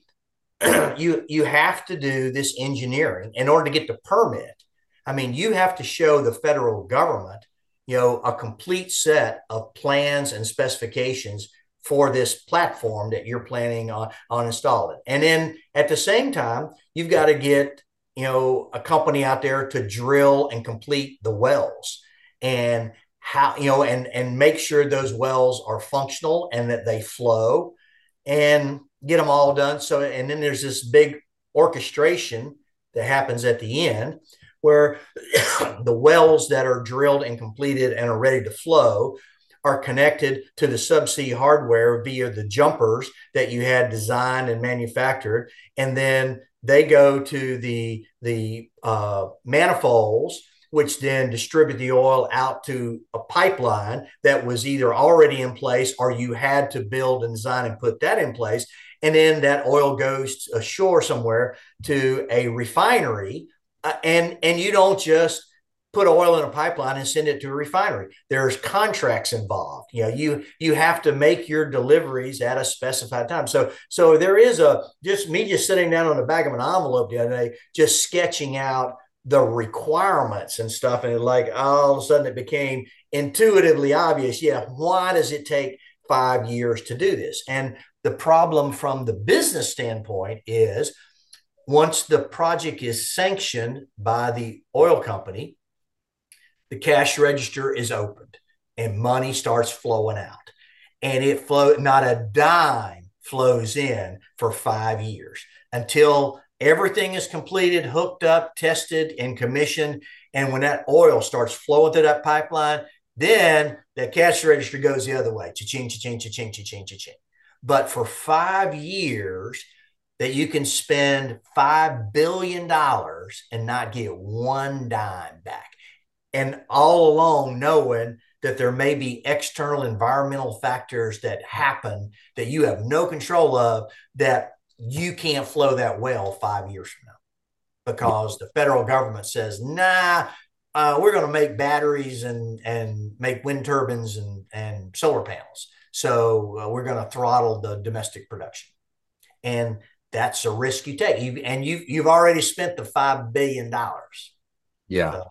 you you have to do this engineering in order to get the permit. I mean, you have to show the federal government, you know, a complete set of plans and specifications for this platform that you're planning on, on installing. And then at the same time, you've got to get, you know, a company out there to drill and complete the wells and how, you know, and, and make sure those wells are functional and that they flow and get them all done. So, and then there's this big orchestration that happens at the end where the wells that are drilled and completed and are ready to flow are connected to the subsea hardware via the jumpers that you had designed and manufactured, and then they go to the the uh, manifolds, which then distribute the oil out to a pipeline that was either already in place or you had to build and design and put that in place, and then that oil goes ashore somewhere to a refinery, uh, and and you don't just put oil in a pipeline and send it to a refinery. There's contracts involved. You know, you you have to make your deliveries at a specified time. So so there is a just me just sitting down on the back of an envelope the other day, just sketching out the requirements and stuff. And like all of a sudden it became intuitively obvious. Yeah, why does it take five years to do this? And the problem from the business standpoint is once the project is sanctioned by the oil company, the cash register is opened and money starts flowing out. And it flow not a dime flows in for five years until everything is completed, hooked up, tested, and commissioned. And when that oil starts flowing through that pipeline, then the cash register goes the other way. Cha-ching, cha-ching, cha-ching, cha-ching, cha-ching. But for five years, that you can spend $5 billion and not get one dime back. And all along knowing that there may be external environmental factors that happen that you have no control of that you can't flow that well five years from now because the federal government says, nah, uh, we're going to make batteries and, and make wind turbines and, and solar panels. So uh, we're going to throttle the domestic production. And that's a risk you take. You, and you, you've already spent the $5 billion. Yeah. So,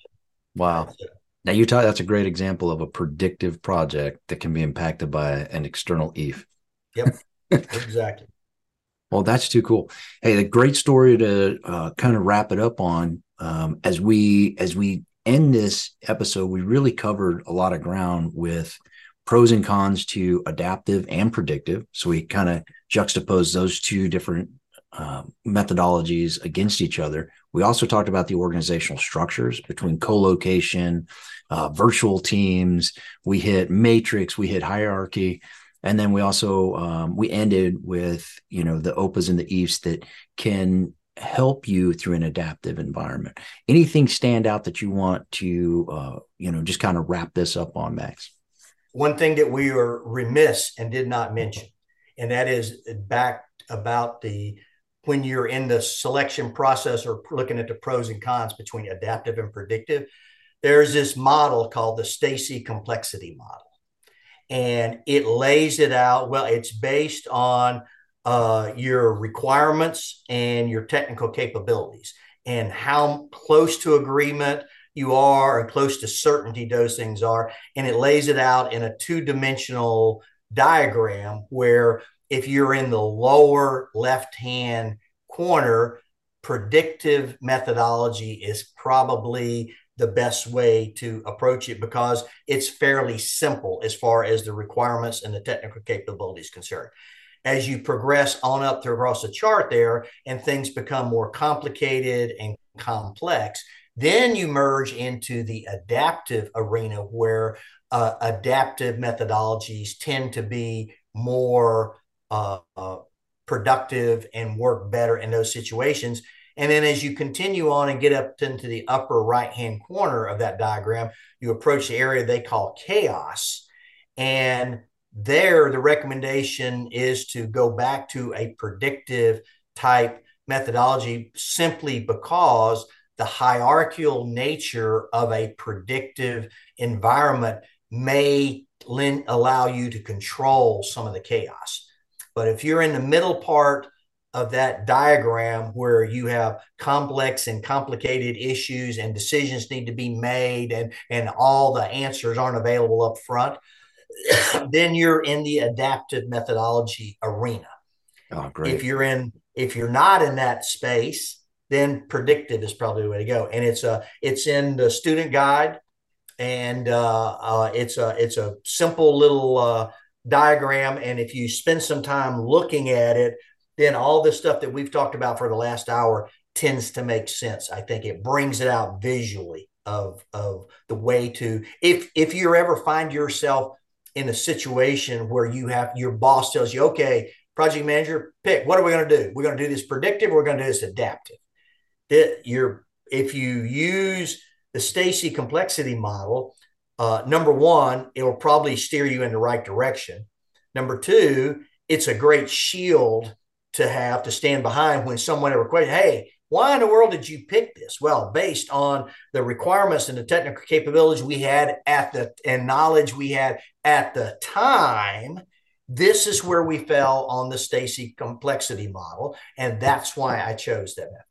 wow. Now you talk, that's a great example of a predictive project that can be impacted by an external EEF. Yep, exactly. Well, that's too cool. Hey, a great story to uh, kind of wrap it up on. Um, as we as we end this episode, we really covered a lot of ground with pros and cons to adaptive and predictive. So we kind of juxtapose those two different uh, methodologies against each other. We also talked about the organizational structures between co-location, uh, virtual teams. We hit matrix. We hit hierarchy and then we also um, we ended with you know the opas and the EEFs that can help you through an adaptive environment anything stand out that you want to uh, you know just kind of wrap this up on max one thing that we are remiss and did not mention and that is back about the when you're in the selection process or looking at the pros and cons between adaptive and predictive there's this model called the Stacey complexity model and it lays it out. Well, it's based on uh, your requirements and your technical capabilities and how close to agreement you are and close to certainty those things are. And it lays it out in a two dimensional diagram where if you're in the lower left hand corner, predictive methodology is probably the best way to approach it because it's fairly simple as far as the requirements and the technical capabilities concerned. As you progress on up through across the chart there and things become more complicated and complex, then you merge into the adaptive arena where uh, adaptive methodologies tend to be more uh, uh, productive and work better in those situations and then as you continue on and get up into the upper right hand corner of that diagram, you approach the area they call chaos. And there, the recommendation is to go back to a predictive type methodology simply because the hierarchical nature of a predictive environment may allow you to control some of the chaos. But if you're in the middle part of that diagram where you have complex and complicated issues and decisions need to be made and and all the answers aren't available up front then you're in the adaptive methodology arena. Oh great. If you're in if you're not in that space then predictive is probably the way to go. And it's a it's in the student guide and uh, uh, it's a it's a simple little uh, diagram and if you spend some time looking at it then all the stuff that we've talked about for the last hour tends to make sense. I think it brings it out visually of of the way to if if you ever find yourself in a situation where you have your boss tells you, okay, project manager, pick what are we going to do? We're going to do this predictive. We're going to do this adaptive. That you're if you use the Stacey complexity model, uh, number one, it will probably steer you in the right direction. Number two, it's a great shield to have to stand behind when someone ever questions, hey, why in the world did you pick this? Well, based on the requirements and the technical capabilities we had at the and knowledge we had at the time, this is where we fell on the Stacey complexity model. And that's why I chose that method.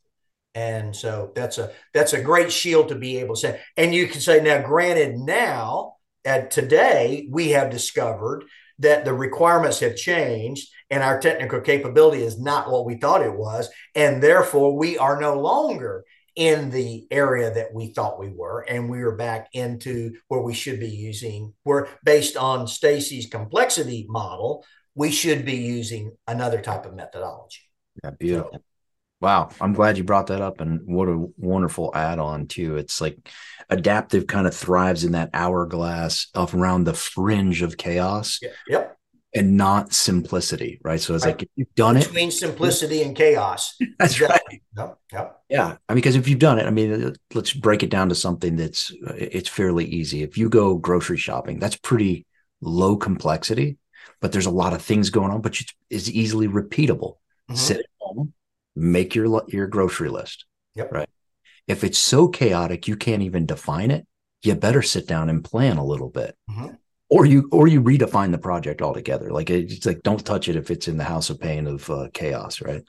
And so that's a that's a great shield to be able to say. And you can say now, granted, now at today we have discovered that the requirements have changed and our technical capability is not what we thought it was, and therefore we are no longer in the area that we thought we were, and we are back into where we should be using. We're based on Stacey's complexity model. We should be using another type of methodology. Yeah, beautiful. So, Wow, I'm glad you brought that up, and what a wonderful add-on too. It's like adaptive kind of thrives in that hourglass of around the fringe of chaos. Yeah. Yep. And not simplicity, right? So it's right. like if you've done Between it between simplicity and chaos. That's right. Yep. Yep. Yeah, I mean, because if you've done it, I mean, let's break it down to something that's it's fairly easy. If you go grocery shopping, that's pretty low complexity, but there's a lot of things going on, but it's easily repeatable. Mm-hmm. Sit make your your grocery list. Yep. Right. If it's so chaotic you can't even define it, you better sit down and plan a little bit. Mm-hmm. Or you or you redefine the project altogether. Like it's like don't touch it if it's in the house of pain of uh, chaos, right?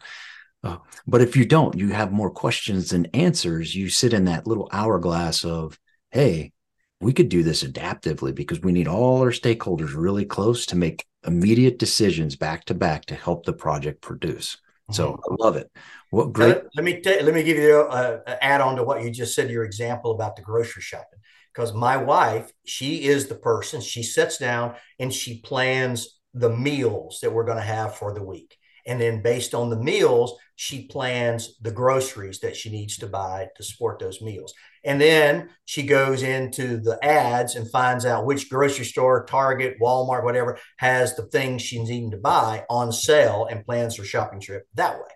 Uh, but if you don't, you have more questions than answers. You sit in that little hourglass of, hey, we could do this adaptively because we need all our stakeholders really close to make immediate decisions back to back to help the project produce. So mm-hmm. I love it. What great. Let, me let me give you a, a add on to what you just said. Your example about the grocery shopping, because my wife, she is the person. She sits down and she plans the meals that we're going to have for the week, and then based on the meals, she plans the groceries that she needs to buy to support those meals. And then she goes into the ads and finds out which grocery store, Target, Walmart, whatever, has the things she's needing to buy on sale and plans her shopping trip that way.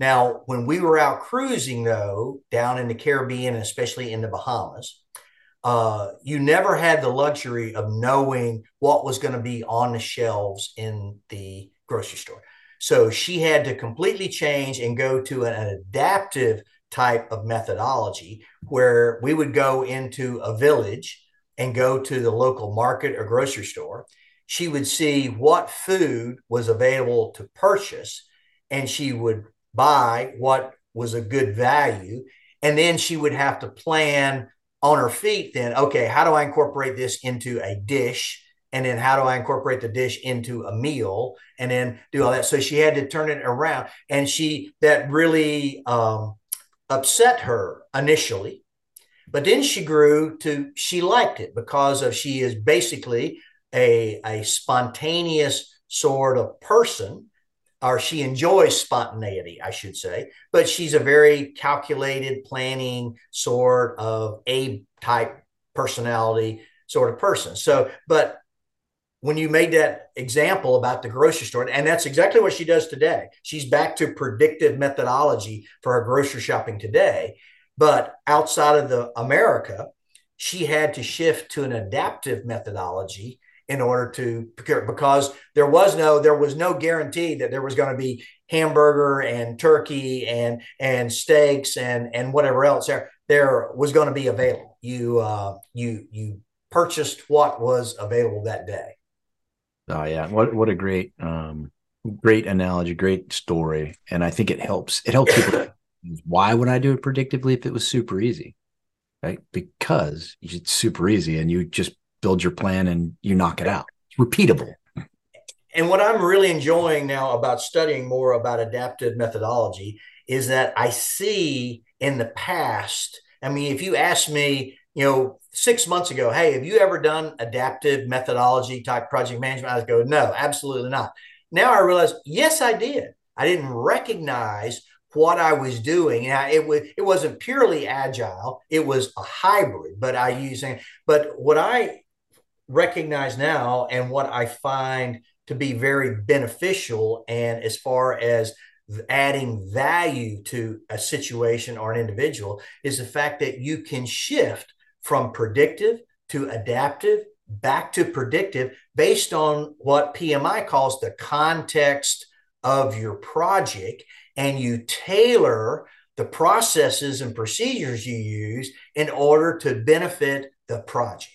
Now, when we were out cruising, though, down in the Caribbean, especially in the Bahamas, uh, you never had the luxury of knowing what was going to be on the shelves in the grocery store. So she had to completely change and go to an, an adaptive type of methodology where we would go into a village and go to the local market or grocery store. She would see what food was available to purchase and she would buy what was a good value. And then she would have to plan on her feet then, okay, how do I incorporate this into a dish? And then how do I incorporate the dish into a meal and then do all that? So she had to turn it around. And she, that really, um, upset her initially, but then she grew to she liked it because of she is basically a, a spontaneous sort of person or she enjoys spontaneity, I should say, but she's a very calculated, planning sort of A type personality sort of person. So, but when you made that example about the grocery store, and that's exactly what she does today. She's back to predictive methodology for her grocery shopping today. But outside of the America, she had to shift to an adaptive methodology in order to procure because there was no there was no guarantee that there was going to be hamburger and turkey and and steaks and and whatever else there there was going to be available. You uh, you you purchased what was available that day. Oh yeah, what what a great um great analogy, great story, and I think it helps. It helps people. Why would I do it predictively if it was super easy? Right? Because it's super easy, and you just build your plan and you knock it out. It's repeatable. And what I'm really enjoying now about studying more about adaptive methodology is that I see in the past. I mean, if you ask me, you know, six months ago, hey, have you ever done adaptive methodology type project management? I go, no, absolutely not. Now I realize, yes, I did. I didn't recognize what I was doing. And it was it wasn't purely agile; it was a hybrid. But I using but what I recognize now, and what I find to be very beneficial, and as far as adding value to a situation or an individual, is the fact that you can shift from predictive to adaptive back to predictive based on what PMI calls the context of your project. And you tailor the processes and procedures you use in order to benefit the project.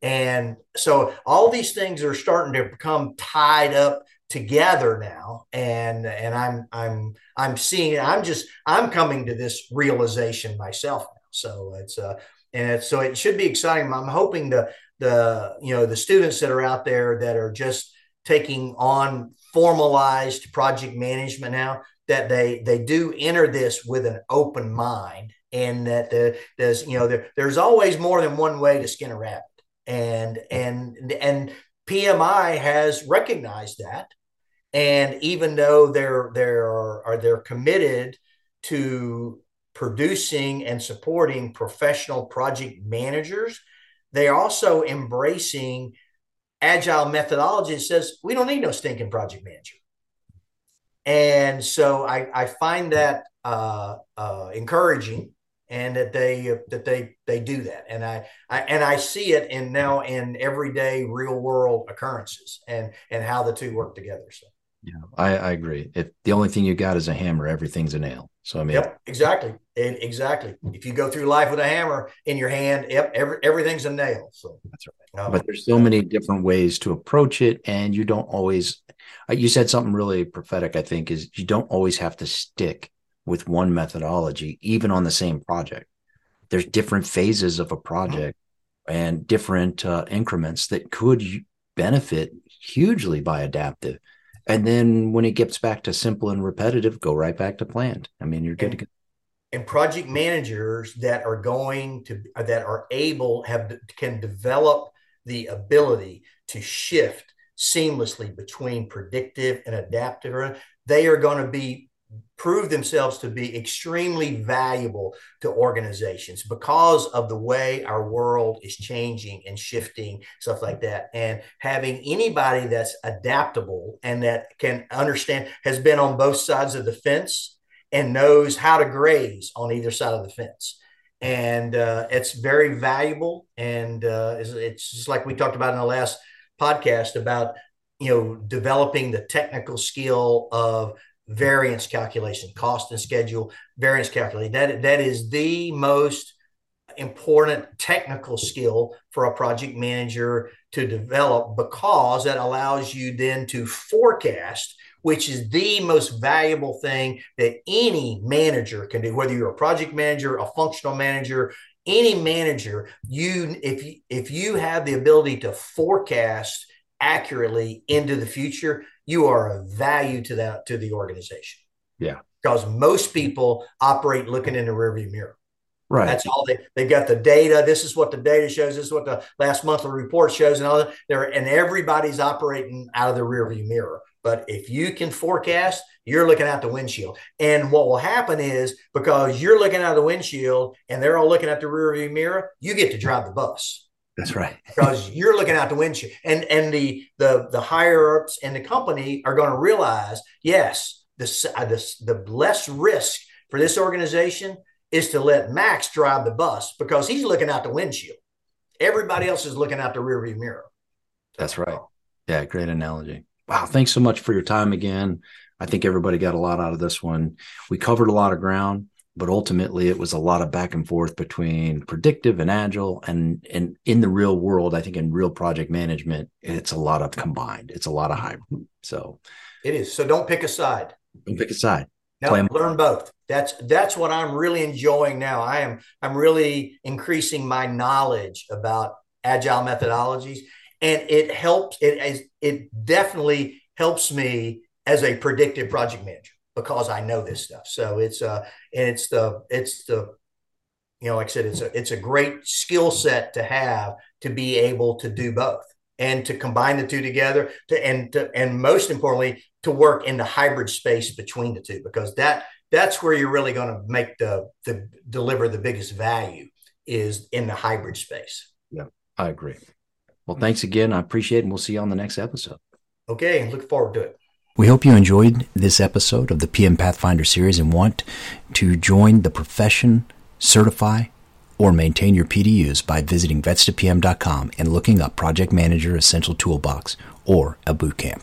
And so all these things are starting to become tied up together now and and i'm i'm i'm seeing it, i'm just i'm coming to this realization myself now so it's uh and so it should be exciting. I'm hoping the the you know the students that are out there that are just taking on formalized project management now that they they do enter this with an open mind and that the, there's you know there, there's always more than one way to skin a rabbit. And and and PMI has recognized that. And even though they're they're are they're committed to producing and supporting professional project managers. They're also embracing agile methodology that says we don't need no stinking project manager. And so I, I find that uh, uh, encouraging and that they that they they do that. And I, I and I see it in now in everyday real world occurrences and and how the two work together so. Yeah I, I agree. If the only thing you got is a hammer. Everything's a nail so I mean, yep, exactly, and exactly. If you go through life with a hammer in your hand, yep, every, everything's a nail. So that's right. Um, but there's so many different ways to approach it, and you don't always. Uh, you said something really prophetic. I think is you don't always have to stick with one methodology, even on the same project. There's different phases of a project and different uh, increments that could benefit hugely by adaptive and then when it gets back to simple and repetitive, go right back to planned. I mean, you're good to go. And project managers that are going to that are able have can develop the ability to shift seamlessly between predictive and adaptive. They are going to be prove themselves to be extremely valuable to organizations because of the way our world is changing and shifting stuff like that. And having anybody that's adaptable and that can understand has been on both sides of the fence and knows how to graze on either side of the fence. And uh, it's very valuable. And uh, it's, it's just like we talked about in the last podcast about you know developing the technical skill of variance calculation, cost and schedule variance calculation. That, that is the most important technical skill for a project manager to develop because that allows you then to forecast which is the most valuable thing that any manager can do whether you're a project manager a functional manager any manager you if you if you have the ability to forecast accurately into the future you are of value to that to the organization. Yeah. Because most people operate looking in the rearview mirror. Right. That's all they they got the data. This is what the data shows. This is what the last monthly report shows, and all that. There and everybody's operating out of the rearview mirror. But if you can forecast, you're looking out the windshield. And what will happen is because you're looking out the windshield and they're all looking at the rearview mirror, you get to drive the bus. That's right. because you're looking out the windshield, and and the the the higher ups in the company are going to realize, yes, the, uh, the the less risk for this organization is to let Max drive the bus because he's looking out the windshield. Everybody else is looking out the rearview mirror. That's right. Yeah, great analogy. Wow, thanks so much for your time again. I think everybody got a lot out of this one. We covered a lot of ground but ultimately it was a lot of back and forth between predictive and agile and and in the real world i think in real project management it's a lot of combined it's a lot of hybrid so. It is so don't pick a side. Don't pick a side. No, learn both. That's that's what i'm really enjoying now. I am i'm really increasing my knowledge about agile methodologies and it helps it it definitely helps me as a predictive project manager because I know this stuff. So it's uh and it's the it's the you know like I said it's a it's a great skill set to have to be able to do both and to combine the two together to and to and most importantly to work in the hybrid space between the two because that that's where you're really going to make the the deliver the biggest value is in the hybrid space. Yeah, I agree. Well, thanks again. I appreciate it. And we'll see you on the next episode. Okay. And look forward to it. We hope you enjoyed this episode of the PM Pathfinder series and want to join the profession, certify, or maintain your PDUs by visiting vets2pm.com and looking up Project Manager Essential Toolbox or a bootcamp.